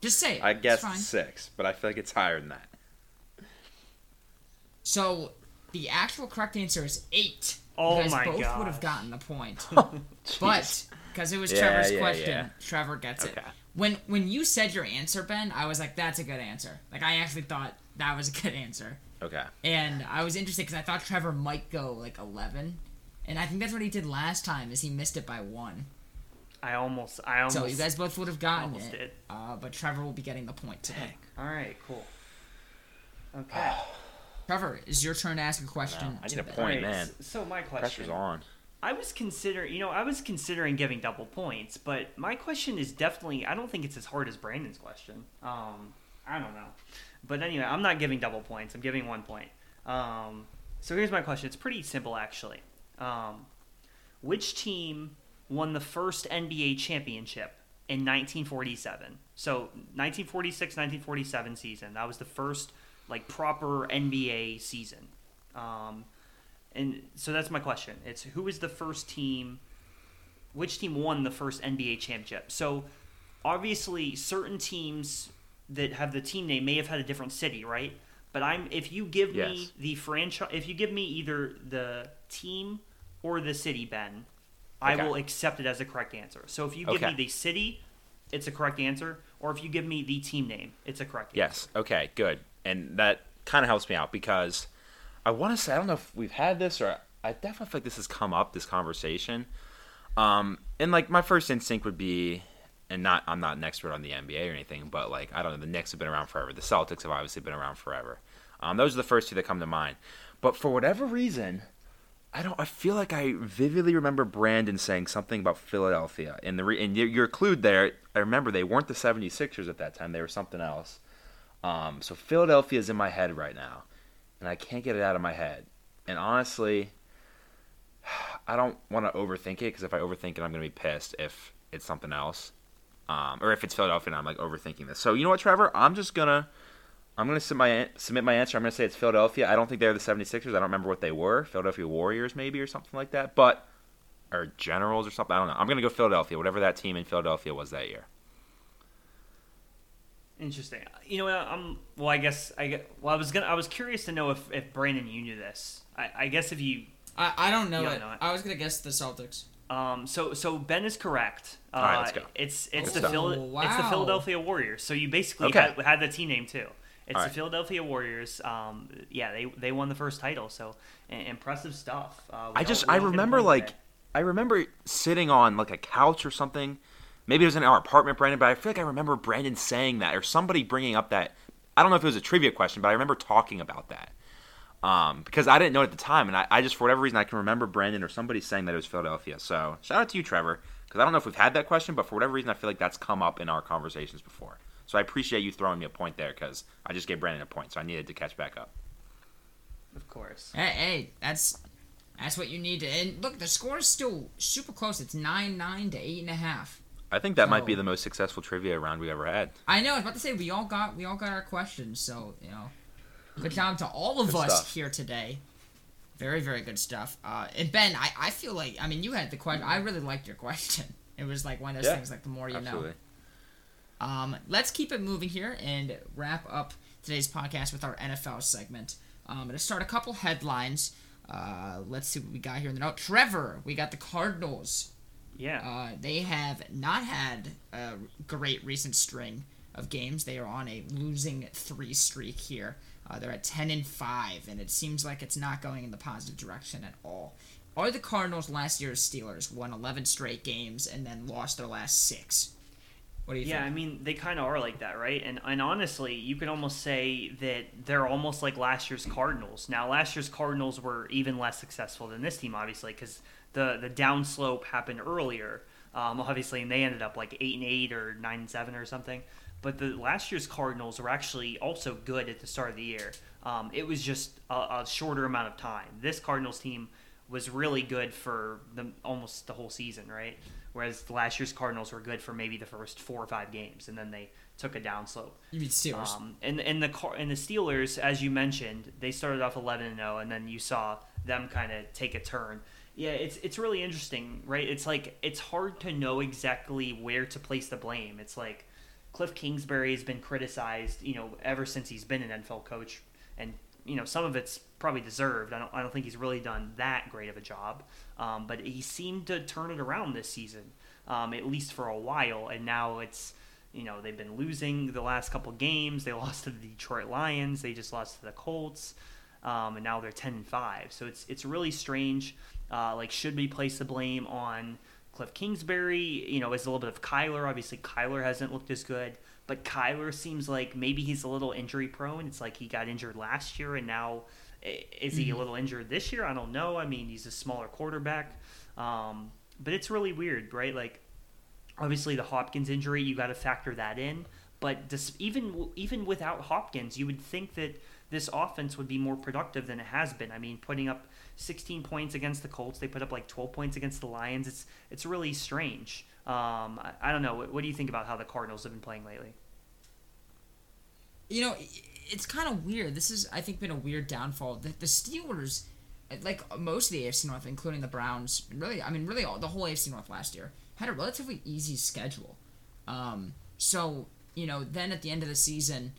Just say it. I It's guess fine. six, but I feel like it's higher than that. So, the actual correct answer is eight. Oh you guys my both would have gotten the point. Oh, but because it was Yeah, Trevor's yeah, question, yeah. Trevor gets it. When when you said your answer, Ben, I was like, "That's a good answer." Like I actually thought that was a good answer, Okay. and I was interested because I thought Trevor might go like eleven, and I think that's what he did last time. Is he missed it by one. I almost. I almost. So you guys both would have gotten almost it, did. uh, but Trevor will be getting the point today. All right. Cool. Okay. Trevor, it's your turn to ask a question. Wow, I need a point. Alright, man. So my question. Pressure's on. I was considering, you know, I was considering giving double points, but my question is definitely. I don't think it's as hard as Brandon's question. Um, I don't know, but anyway, I'm not giving double points. I'm giving one point. Um, so here's my question. It's pretty simple, actually. Um, which team won the first NBA championship in 1947? So 1946, 1947 season. That was the first like proper NBA season. Um, and so that's my question. It's who is the first team? Which team won the first NBA championship? So obviously, certain teams that have the team name may have had a different city, right? But I'm if you give me the franchise, if you give me either the team or the city, Ben, I Okay. will accept it as a correct answer. So if you give Okay. me the city, it's a correct answer, or if you give me the team name, it's a correct answer. Yes. Okay. Good. And that kind of helps me out because I want to say I don't know if we've had this or I definitely feel like this has come up this conversation. Um, and like my first instinct would be, and not I'm not an expert on the NBA or anything, but like I don't know, the Knicks have been around forever. The Celtics have obviously been around forever. Um, those are the first two that come to mind. But for whatever reason, I don't. I feel like I vividly remember Brandon saying something about Philadelphia, and the re, and your, your clue there. I remember they weren't the 76ers at that time; they were something else. Um, so Philadelphia is in my head right now, and I can't get it out of my head. And honestly, I don't want to overthink it because if I overthink it, I'm gonna be pissed if it's something else, um, or if it's Philadelphia and I'm like overthinking this. So you know what, Trevor? I'm just gonna I'm going to submit my, submit my answer. I'm going to say it's Philadelphia. I don't think they're the 76ers. I don't remember what they were. Philadelphia Warriors, maybe, or something like that. But, or Generals or something. I don't know. I'm going to go Philadelphia, whatever that team in Philadelphia was that year. Interesting. You know, what, I'm well. I guess I get. Well, I was gonna. I was curious to know if if Brandon you knew this. I, I guess if you. I, I don't know it. don't know it. I was gonna guess the Celtics. Um. So so Ben is correct. Uh, right, let's go. It's it's Good the. Phil, Oh, It's the. Philadelphia Warriors. So you basically Okay. had, had the team name too. It's All the. Philadelphia Warriors. Um. Yeah. They they won the first title. So impressive stuff. Uh, I just, I all get a remember, like, today. I remember sitting on, like, a couch or something. Maybe it was in our apartment, Brandon, but I feel like I remember Brandon saying that or somebody bringing up that. I don't know if it was a trivia question, but I remember talking about that. Um, because I didn't know it at the time, and I, I just, for whatever reason, I can remember Brandon or somebody saying that it was Philadelphia. So, shout out to you, Trevor, because I don't know if we've had that question, but for whatever reason, I feel like that's come up in our conversations before. So, I appreciate you throwing me a point there, because I just gave Brandon a point, so I needed to catch back up. of course. Hey, hey, that's that's what you need to. And look, the score is still super close. It's nine nine to eight and a half. I think that might be the most successful trivia round we've ever had. I know. I was about to say we all got we all got our questions. So you know, good job to all of Good us stuff. here today. Very very good stuff. Uh, and Ben, I, I feel like I mean you had the question. I really liked your question. It was like one of those Yeah, things like the more you Absolutely. know. Um, let's keep it moving here and wrap up today's podcast with our NFL segment. Um, I'm going to start a couple headlines. Uh, let's see what we got here in the note. Trevor, we got the Cardinals. Yeah. Uh, they have not had a great recent string of games. They are on a losing three streak here. Uh, they're at 10 and 5, and it seems like it's not going in the positive direction at all. Are the Cardinals last year's Steelers won 11 straight games and then lost their last six? What do you yeah, think? I mean, they kind of are like that, right? And and honestly, you could almost say that they're almost like last year's Cardinals. Now, last year's Cardinals were even less successful than this team, obviously, because the the downslope happened earlier, um, obviously, and they ended up like eight and eight or nine and seven or something. But the last year's Cardinals were actually also good at the start of the year. Um, it was just a, a shorter amount of time. This Cardinals team was really good for the almost the whole season, right? Whereas last year's Cardinals were good for maybe the first four or five games, and then they took a downslope. You mean Steelers? Um, and and the Car- and the Steelers, as you mentioned, they started off eleven and zero, and then you saw them kind of take a turn. Yeah, it's it's really interesting, right? It's like it's hard to know exactly where to place the blame. It's like Cliff Kingsbury has been criticized, you know, ever since he's been an NFL coach, and you know some of it's probably deserved. I don't I don't think he's really done that great of a job, um, but he seemed to turn it around this season, um, at least for a while, and now it's you know they've been losing the last couple games. They lost to the Detroit Lions. They just lost to the Colts, um, and now they're ten and five. So it's it's really strange. Uh, like, should we place the blame on Cliff Kingsbury? You know, is a little bit of Kyler. Obviously, Kyler hasn't looked as good, but Kyler seems like maybe he's a little injury prone. It's like he got injured last year, and now is he a little injured this year? I don't know. I mean, he's a smaller quarterback, um, but it's really weird, right? Like obviously the Hopkins injury, you got to factor that in. But dis- even even without Hopkins, you would think that this offense would be more productive than it has been. I mean, putting up 16 points against the Colts, they put up like 12 points against the Lions. It's it's really strange. Um, I, I don't know. What, what do you think about how the Cardinals have been playing lately? you know, it's kind of weird. This is, I think, been a weird downfall. The, the Steelers, like most of the AFC North, including the Browns, really, I mean, really, all, the whole AFC North last year had a relatively easy schedule. Um, so, you know, then at the end of the season,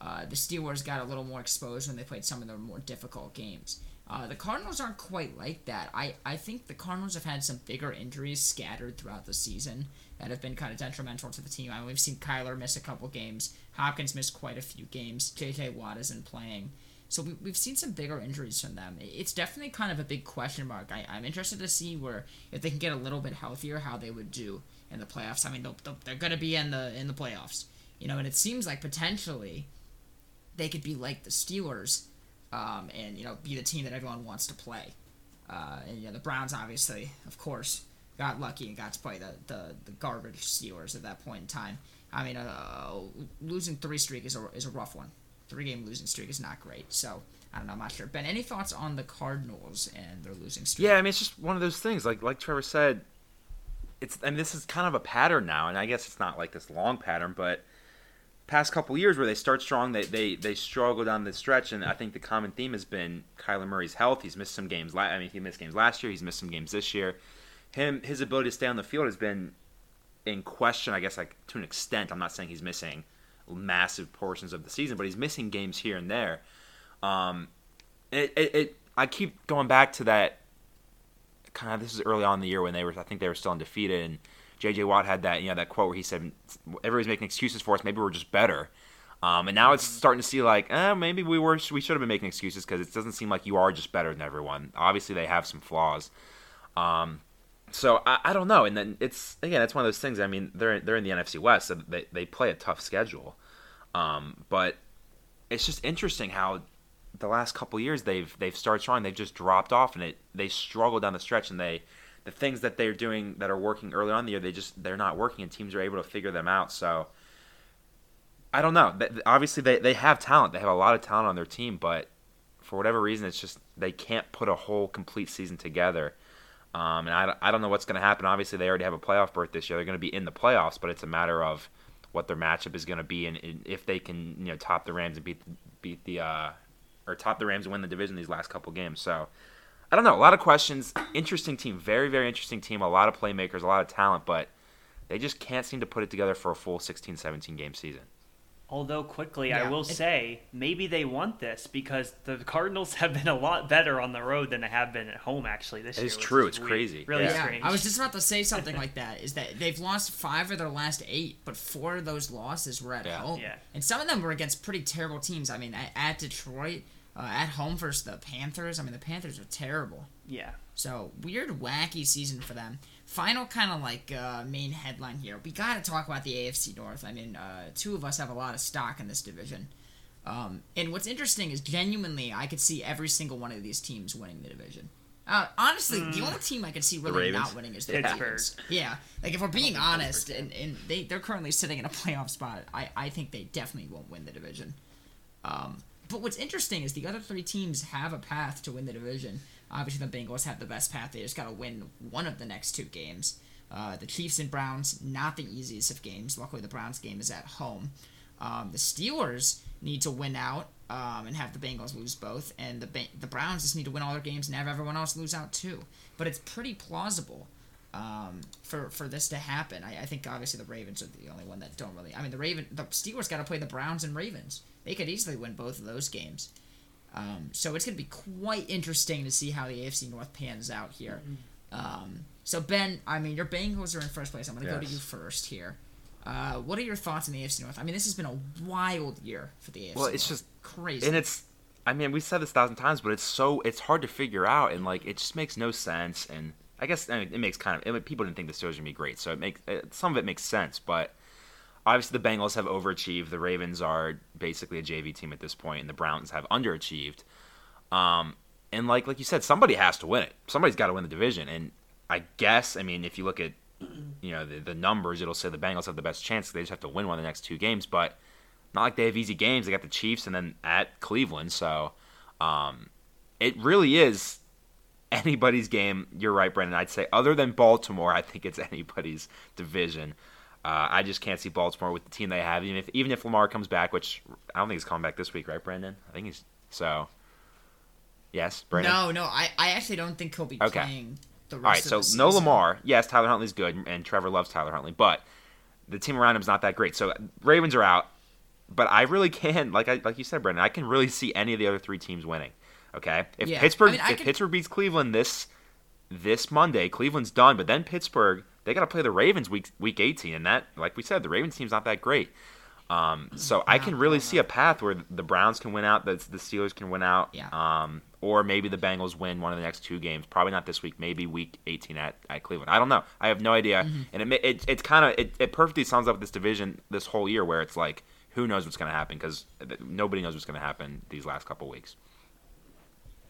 uh, the Steelers got a little more exposed when they played some of their more difficult games. Uh, the Cardinals aren't quite like that. I, I think the Cardinals have had some bigger injuries scattered throughout the season that have been kind of detrimental to the team. I mean, we've seen Kyler miss a couple games. Hopkins missed quite a few games. J.J. Watt isn't playing. So we, we've seen some bigger injuries from them. It's definitely kind of a big question mark. I, I'm interested to see where if they can get a little bit healthier, how they would do in the playoffs. I mean, they'll, they'll, they're going to be in the in the playoffs, you know. And it seems like potentially they could be like the Steelers, um, and you know, be the team that everyone wants to play. Uh, and you know, the Browns obviously, of course, got lucky and got to play the, the, the garbage Steelers at that point in time. I mean, uh, losing three streak is a, is a rough one. Three game losing streak is not great. So I don't know. I'm not sure. Ben, any thoughts on the Cardinals and their losing streak? Yeah, I mean it's just one of those things. Like like Trevor said, it's and this is kind of a pattern now, and I guess it's not like this long pattern, but past couple years where they start strong, they they they struggle down the stretch, and I think the common theme has been Kyler Murray's health. He's missed some games. la- I mean, he missed games last year. He's missed some games this year. Him his ability to stay on the field has been in question. I guess like to an extent. I'm not saying he's missing massive portions of the season, but he's missing games here and there. Um, it, it, it I keep going back to that kind of this is early on in the year when they were I think they were still undefeated and JJ Watt had that you know that quote where he said everybody's making excuses for us. Maybe we're just better. Um, and now it's starting to see like eh, maybe we were we should have been making excuses because it doesn't seem like you are just better than everyone. Obviously they have some flaws. Um, so I, I don't know. And then it's again it's one of those things I mean they're they're in the NFC West so they, they play a tough schedule. Um, but it's just interesting how the last couple years they've they've started strong. They've just dropped off and it they struggle down the stretch and they the things that they're doing that are working early on the year they just they're not working and teams are able to figure them out. So I don't know. Obviously they, they have talent. They have a lot of talent on their team but for whatever reason it's just they can't put a whole complete season together. Um, and I, I don't know what's going to happen. Obviously they already have a playoff berth this year. They're going to be in the playoffs but it's a matter of what their matchup is going to be and, and if they can you know top the Rams and beat beat the uh, or top the Rams and win the division these last couple games. So I don't know. A lot of questions. Interesting team. Very very interesting team. A lot of playmakers. A lot of talent. But they just can't seem to put it together for a full 16, 17 game season. Although quickly, Yeah, I will say maybe they want this because the Cardinals have been a lot better on the road than they have been at home. Actually, this year. It's true, it's weird. crazy. Really Yeah. Yeah, strange. I was just about to say something like that. Is that they've lost five of their last eight, but four of those losses were at Yeah. home, Yeah. and some of them were against pretty terrible teams. I mean, at, at Detroit, uh, at home versus the Panthers. I mean, the Panthers are terrible. yeah. So weird, wacky season for them. Final kind of like uh, main headline here. We got to talk about the AFC North. I mean, uh, two of us have a lot of stock in this division. Um, and what's interesting is genuinely, I could see every single one of these teams winning the division. Uh, honestly, the only team I could see really not winning is the Pittsburgh. Ravens. Yeah, like if we're being honest, and, and they they're currently sitting in a playoff spot. I I think they definitely won't win the division. Um, but what's interesting is the other three teams have a path to win the division. Obviously, the Bengals have the best path. They just got to win one of the next two games. Uh, the Chiefs and Browns, not the easiest of games. Luckily, the Browns game is at home. Um, the Steelers need to win out um, and have the Bengals lose both, and the ba- the Browns just need to win all their games and have everyone else lose out too. But it's pretty plausible um, for for this to happen. I, I think obviously the Ravens are the only one that don't really. I mean, the Raven, the Steelers got to play the Browns and Ravens. They could easily win both of those games. Um, so it's going to be quite interesting to see how the AFC North pans out here. Um, so Ben, I mean, your Bengals are in first place. I'm going to go to you first here. Uh, what are your thoughts on the AFC North? I mean, this has been a wild year for the AFC. Well, it's North. just crazy. and it's i mean we've said this a thousand times but it's so it's hard to figure out and like it just makes no sense and i guess I mean, it makes kind of it, people didn't think the steelers would be great so it makes it, some of it makes sense but obviously the bengals have overachieved the ravens are basically a jv team at this point and the browns have underachieved um and like like you said somebody has to win it somebody's got to win the division and i guess i mean if you look at you know the, the numbers it'll say the bengals have the best chance they just have to win one of the next two games but not like they have easy games. They got the Chiefs and then at Cleveland. So um, it really is anybody's game. You're right, Brendan. I'd say other than Baltimore, I think it's anybody's division. Uh, I just can't see Baltimore with the team they have. Even if even if Lamar comes back, which I don't think he's coming back this week, right, Brendan? I think he's so. Yes, Brendan. no, no, I, I actually don't think he'll be Okay. playing the All right, rest so no. Lamar. Yes, Tyler Huntley's good, and Trevor loves Tyler Huntley, but the team around him's not that great. So Ravens are out, but I really can, like I like you said, Brendan, I can really see any of the other three teams winning. Okay, if Yeah, Pittsburgh I mean, I if Pittsburgh beats Cleveland this this Monday, Cleveland's done, but then Pittsburgh they got to play the Ravens week week 18, and that, like we said, the Ravens team's not that great. Um, so I can really see a path where the Browns can win out, the, the Steelers can win out, Yeah. um, or maybe the Bengals win one of the next two games. Probably not this week. Maybe week 18 at, at Cleveland. I don't know. I have no idea. Mm-hmm. And it it it's kind of it, it perfectly sums up this division this whole year where it's like who knows what's going to happen because nobody knows what's going to happen these last couple weeks.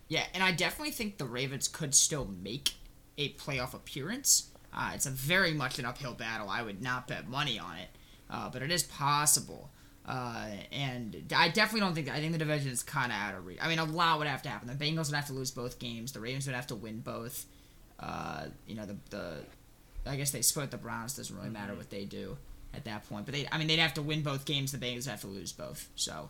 Yeah, and I definitely think the Ravens could still make a playoff appearance. Uh, it's a very much an uphill battle. I would not bet money on it, uh, but it is possible. Uh, and I definitely don't think I think the division is kind of out of reach. I mean, a lot would have to happen. The Bengals would have to lose both games. The Ravens would have to win both. Uh, you know, the the I guess they split the Browns. Doesn't really matter what they do at that point. But they, I mean, they'd have to win both games. The Bengals have to lose both. So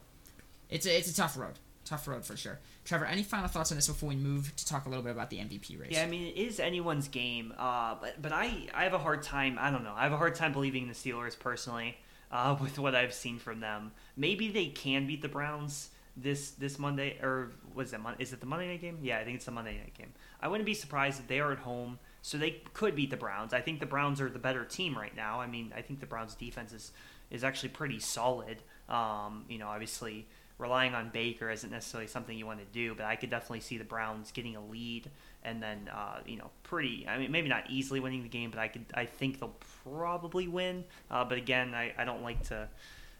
it's a it's a tough road. Tough road for sure. Trevor, any final thoughts on this before we move to talk a little bit about the MVP race? Yeah, I mean it is anyone's game, uh, but but I I have a hard time. I don't know. I have a hard time believing the Steelers personally uh, with what I've seen from them. Maybe they can beat the Browns this this Monday or was it Mon- is it the Monday night game? Yeah, I think it's the Monday night game. I wouldn't be surprised if they are at home, so they could beat the Browns. I think the Browns are the better team right now. I mean, I think the Browns defense is is actually pretty solid. Um, you know, obviously relying on Baker isn't necessarily something you want to do, but I could definitely see the Browns getting a lead and then uh, you know pretty. I mean, maybe not easily winning the game, but I could. I think they'll probably win. Uh, but again, I, I don't like to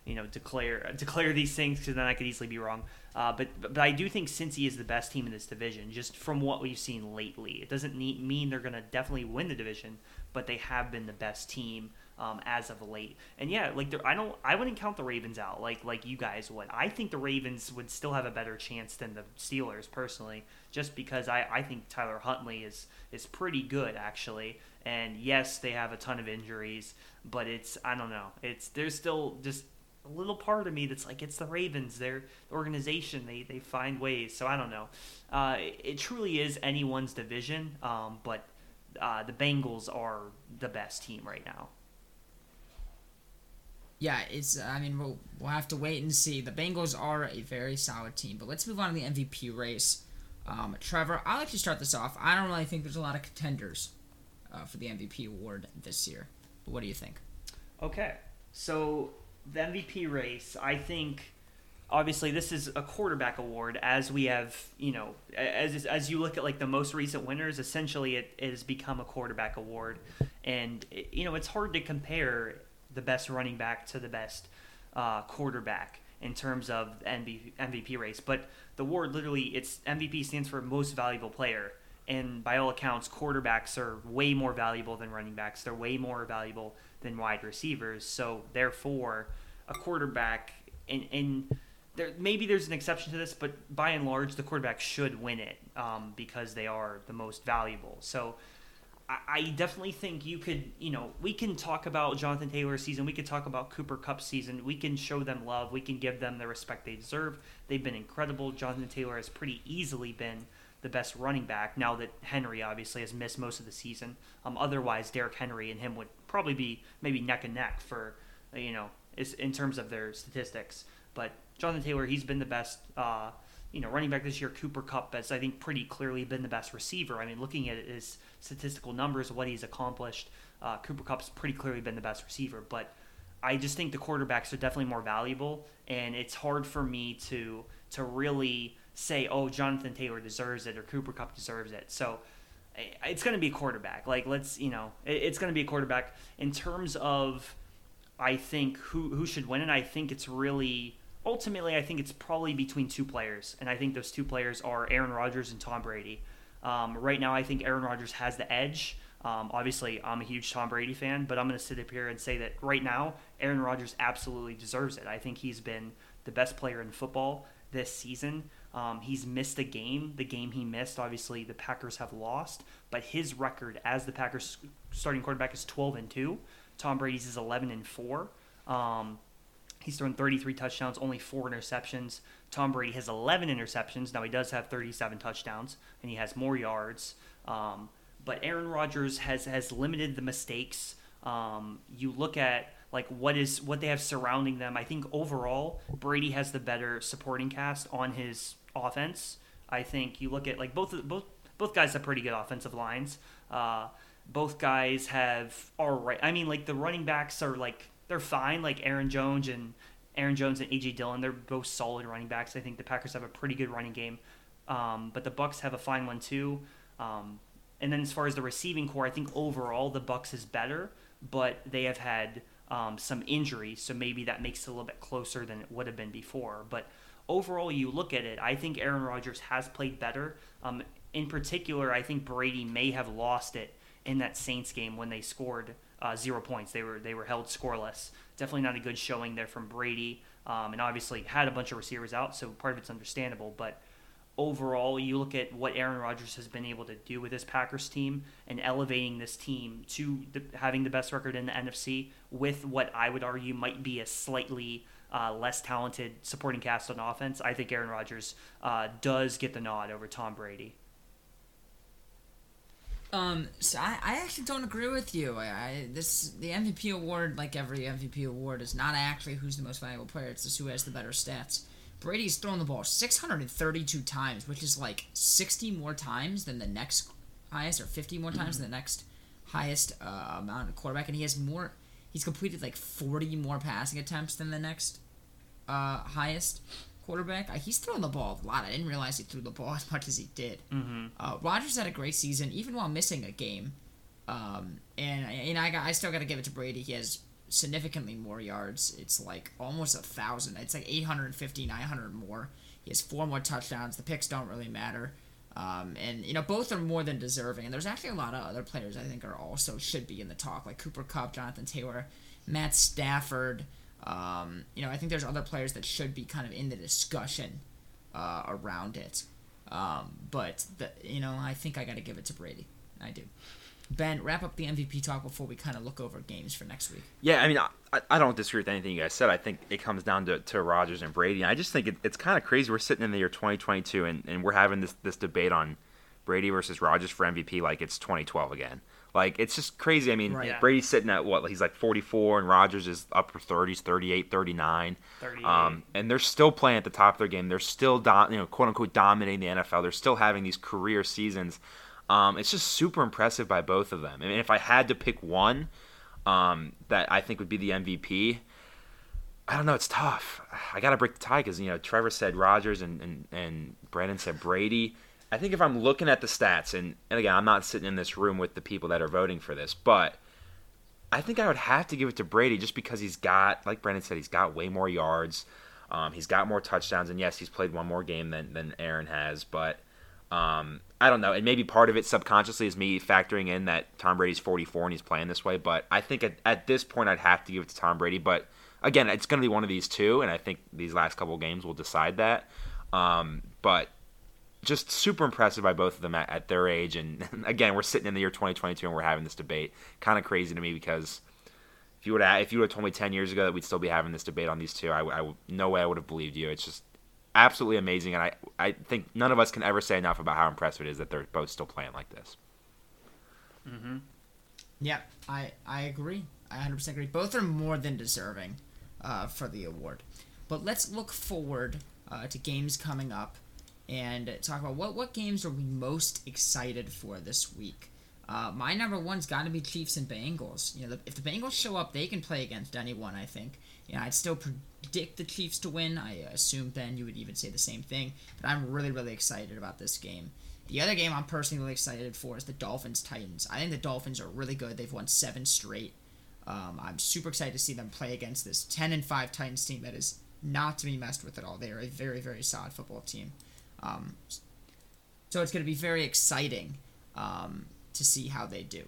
you know declare declare these things because then I could easily be wrong. Uh, but but I do think Cincy is the best team in this division, just from what we've seen lately. It doesn't need, mean they're going to definitely win the division, but they have been the best team um, as of late. And yeah, like they're- I don't, I wouldn't count the Ravens out like like you guys would. I think the Ravens would still have a better chance than the Steelers personally, just because I, I think Tyler Huntley is is pretty good actually. And yes, they have a ton of injuries, but it's I don't know. It's there's still just a little part of me that's like it's the Ravens. They're organization. They they find ways. So I don't know. Uh, it, it truly is anyone's division. Um, but uh, the Bengals are the best team right now. Yeah, it's. I mean, we'll we'll have to wait and see. The Bengals are a very solid team, but let's move on to the MVP race. Um, Trevor, I'll let you start this off. I don't really think there's a lot of contenders uh, for the MVP award this year. But what do you think? Okay, so the MVP race, I think. Obviously, this is a quarterback award, as we have, you know, as as you look at like the most recent winners. Essentially, it, it has become a quarterback award, and you know it's hard to compare the best running back to the best uh, quarterback in terms of MVP, race. But the award literally, it's MVP stands for most valuable player, and by all accounts, quarterbacks are way more valuable than running backs. They're way more valuable than wide receivers. So therefore, a quarterback and and there maybe there's an exception to this, but by and large, the quarterback should win it um, because they are the most valuable. So. I, definitely think you could, you know, we can talk about Jonathan Taylor's season. We could talk about Cooper Kupp's season. We can show them love. We can give them the respect they deserve. They've been incredible. Jonathan Taylor has pretty easily been the best running back now that Henry obviously has missed most of the season. Um, otherwise, Derrick Henry and him would probably be maybe neck and neck for, you know, in terms of their statistics. But Jonathan Taylor, he's been the best, uh, you know, running back this year. Cooper Kupp has, I think, pretty clearly been the best receiver. I mean, looking at his statistical numbers, what he's accomplished, uh, Cooper Kupp's pretty clearly been the best receiver. But I just think the quarterbacks are definitely more valuable, and it's hard for me to to really say, oh, Jonathan Taylor deserves it or Cooper Kupp deserves it. So it's going to be a quarterback. Like let's you know, it's going to be a quarterback in terms of. I think who who should win and I think it's really ultimately, I think it's probably between two players, and I think those two players are Aaron Rodgers and Tom Brady. Um, right now, I think Aaron Rodgers has the edge. Um, obviously, I'm a huge Tom Brady fan, but I'm going to sit up here and say that right now, Aaron Rodgers absolutely deserves it. I think he's been the best player in football this season. Um, he's missed a game. The game he missed, obviously, the Packers have lost, but his record as the Packers starting quarterback is 12 and 2. Tom Brady's is 11 and 4. Um, He's thrown 33 touchdowns, only four interceptions. Tom Brady has 11 interceptions. Now he does have 37 touchdowns, and he has more yards. Um, but Aaron Rodgers has has limited the mistakes. Um, you look at like what is what they have surrounding them. I think overall Brady has the better supporting cast on his offense. I think you look at like both both both guys have pretty good offensive lines. Uh, both guys have all right. I mean, like the running backs are like they're fine. Like Aaron Jones and Aaron Jones and AJ Dillon, they're both solid running backs. I think the Packers have a pretty good running game, um, but the Bucks have a fine one too. Um, and then as far as the receiving corps, I think overall the Bucks is better, but they have had um, some injuries, so maybe that makes it a little bit closer than it would have been before. But overall, you look at it, I think Aaron Rodgers has played better. Um, in particular, I think Brady may have lost it in that Saints game when they scored uh, zero points. They were they were held scoreless. Definitely not a good showing there from Brady, um, and obviously had a bunch of receivers out, so part of it's understandable. But overall, you look at what Aaron Rodgers has been able to do with this Packers team and elevating this team to the, having the best record in the NFC with what I would argue might be a slightly uh, less talented supporting cast on offense. I think Aaron Rodgers uh, does get the nod over Tom Brady. Um, so I, I actually don't agree with you. I, I, this the MVP award, like every MVP award, is not actually who's the most valuable player. It's just who has the better stats. Brady's thrown the ball 632 times, which is like 60 more times than the next highest, or 50 more times than the next highest uh, amount of quarterback, and he has more. He's completed like 40 more passing attempts than the next uh, highest quarterback. Uh, he's thrown the ball a lot. I didn't realize he threw the ball as much as he did. Mm-hmm. Uh, Rodgers had a great season, even while missing a game. Um, and and I got, I still got to give it to Brady. He has significantly more yards. It's like almost a thousand. It's like 850, 900 more. He has four more touchdowns. The picks don't really matter. Um, and you know both are more than deserving. And there's actually a lot of other players I think are also should be in the talk, like Cooper Kupp, Jonathan Taylor, Matt Stafford. Um, you know, I think there's other players that should be kind of in the discussion uh, around it. Um, but the, you know, I think I got to give it to Brady. I do. Ben, wrap up the MVP talk before we kind of look over games for next week. Yeah, I mean, I, I don't disagree with anything you guys said. I think it comes down to, to Rodgers and Brady. And I just think it, it's kind of crazy. We're sitting in the year 2022 and, and we're having this, this debate on Brady versus Rodgers for MVP like it's 2012 again. Like it's just crazy. I mean, Right. Yeah. Brady's sitting at what? He's like 44, and Rodgers is upper 30s, 38, 39. 38. Um, and they're still playing at the top of their game. They're still, dom- you know, quote unquote, dominating the NFL. They're still having these career seasons. Um, it's just super impressive by both of them. I mean, if I had to pick one um, that I think would be the MVP, I don't know. It's tough. I got to break the tie because you know Trevor said Rodgers and, and and Brandon said Brady. I think if I'm looking at the stats, and, and again, I'm not sitting in this room with the people that are voting for this, but I think I would have to give it to Brady just because he's got, like Brandon said, he's got way more yards. Um, he's got more touchdowns, and yes, he's played one more game than, than Aaron has, but um, I don't know. And maybe part of it subconsciously is me factoring in that Tom Brady's 44 and he's playing this way, but I think at, at this point I'd have to give it to Tom Brady. But again, it's going to be one of these two, and I think these last couple games will decide that. Um, but just super impressive by both of them at, at their age. And again, we're sitting in the year 2022 and we're having this debate. Kind of crazy to me because if you would if you would have told me 10 years ago that we'd still be having this debate on these two, I, I no way I would have believed you. It's just absolutely amazing, and I I think none of us can ever say enough about how impressive it is that they're both still playing like this. Mm-hmm. Yeah, I I agree. I 100% agree. Both are more than deserving uh, for the award. But let's look forward uh, to games coming up and talk about what what games are we most excited for this week. Uh, my number one's got to be Chiefs and Bengals. You know, the, if the Bengals show up, they can play against anyone. I think. You know, I'd still predict the Chiefs to win. I assume Ben, you would even say the same thing. But I'm really, really excited about this game. The other game I'm personally really excited for is the Dolphins Titans. I think the Dolphins are really good. They've won seven straight. Um, I'm super excited to see them play against this 10 and 5 Titans team that is not to be messed with at all. They are a very, very solid football team. Um, so it's going to be very exciting um, to see how they do.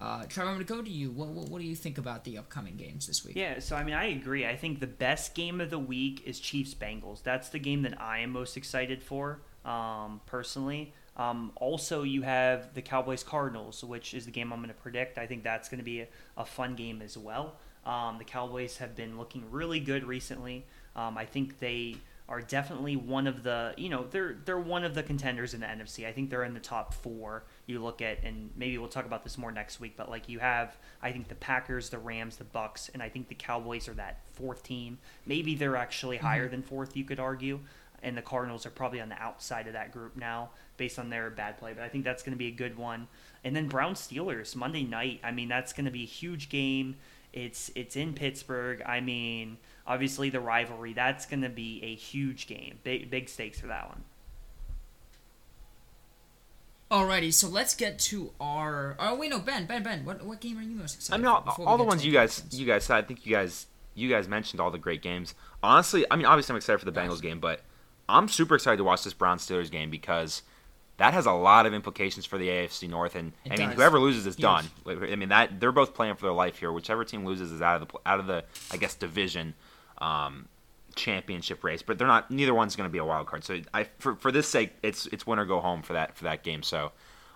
Uh, Trevor, I'm going to go to you. What, what, what do you think about the upcoming games this week? Yeah, so I mean, I agree. I think the best game of the week is Chiefs Bengals. That's the game that I am most excited for, um, personally. Um, also, you have the Cowboys Cardinals, which is the game I'm going to predict. I think that's going to be a, a fun game as well. Um, the Cowboys have been looking really good recently. Um, I think they are definitely one of the you know they're they're one of the contenders in the NFC. I think they're in the top four. You look at and maybe we'll talk about this more next week, but like you have I think the Packers, the Rams, the Bucks, and I think the Cowboys are that fourth team. Maybe they're actually mm-hmm. higher than fourth. You could argue, and the Cardinals are probably on the outside of that group now based on their bad play. But I think that's going to be a good one. And then Brown Steelers Monday night. I mean that's going to be a huge game. It's it's in Pittsburgh. I mean, obviously the rivalry. That's going to be a huge game. Big big stakes for that one. Alrighty, so let's get to our. Oh wait, no, Ben, Ben, Ben. What what game are you most excited? I excited? mean, all, for before all the ones you guys predictions? you guys said. I think you guys you guys mentioned all the great games. Honestly, I mean, obviously I'm excited for the Bengals game, but I'm super excited to watch this Brown Steelers game because that has a lot of implications for the AFC North. And It I mean, does. whoever loses is Huge. done. I mean, that they're both playing for their life here. Whichever team loses is out of the out of the I guess division. Um, championship race, but they're not. Neither one's going to be a wild card. So I, for for this sake, it's it's win or go home for that for that game. So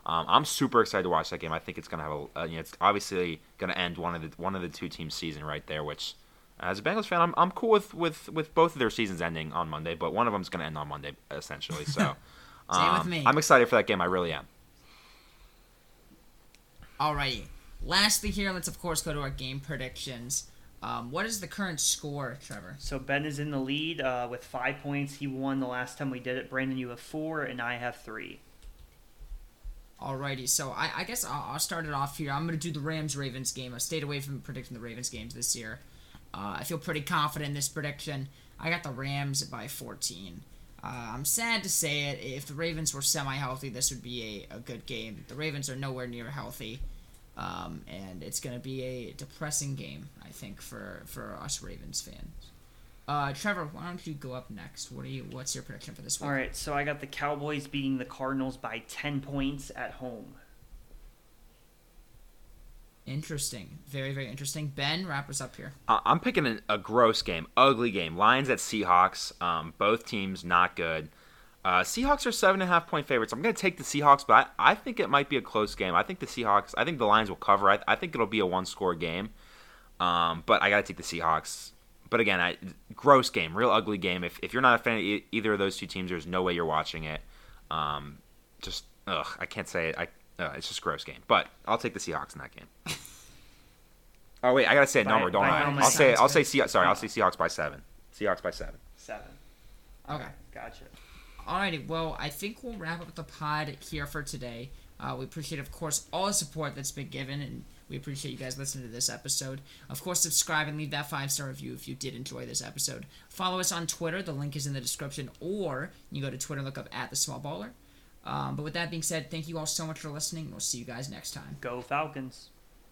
um, I'm super excited to watch that game. I think it's going to have a, uh, you know, it's obviously going to end one of the one of the two teams' season right there. Which, as a Bengals fan, I'm I'm cool with with with both of their seasons ending on Monday, but one of them's going to end on Monday essentially. So. Same with um, me. I'm excited for that game. I really am. Alrighty. Lastly, here, let's of course go to our game predictions. Um, what is the current score, Trevor? So Ben is in the lead uh, with five points. He won the last time we did it. Brandon, you have four, and I have three. Alrighty, so I, I guess I'll, I'll start it off here. I'm going to do the Rams Ravens game. I stayed away from predicting the Ravens games this year. Uh, I feel pretty confident in this prediction. I got the Rams by 14. Uh, I'm sad to say it. If the Ravens were semi healthy, this would be a, a good game. The Ravens are nowhere near healthy. Um, and it's going to be a depressing game, I think, for, for us Ravens fans. Uh, Trevor, why don't you go up next? What are you? What's your prediction for this week? All right, so I got the Cowboys beating the Cardinals by 10 points at home. Interesting, very very interesting. Ben, wrap us up here. I- I'm picking a, a gross game, ugly game. Lions at Seahawks. Um, both teams not good. Uh, Seahawks are seven and a half point favorites. I'm going to take the Seahawks, but I, I think it might be a close game. I think the Seahawks. I think the Lions will cover. I, I think it'll be a one score game. Um, but I got to take the Seahawks. But again, I, gross game, real ugly game. If, if you're not a fan of e- either of those two teams, there's no way you're watching it. Um, just ugh, I can't say it. I uh, it's just a gross game. But I'll take the Seahawks in that game. oh wait, I gotta say a By- number, don't by I? how I'll much? say I'll say Seahawks. Sorry, I'll say Seahawks by seven. Seahawks by seven. Seven. Okay. Gotcha. Alrighty, well, I think we'll wrap up the pod here for today. Uh, we appreciate, of course, all the support that's been given, and we appreciate you guys listening to this episode. Of course, subscribe and leave that five star review if you did enjoy this episode. Follow us on Twitter. The link is in the description, or you go to Twitter look up at the Small Baller. Um, but with that being said, thank you all so much for listening. We'll see you guys next time. Go Falcons.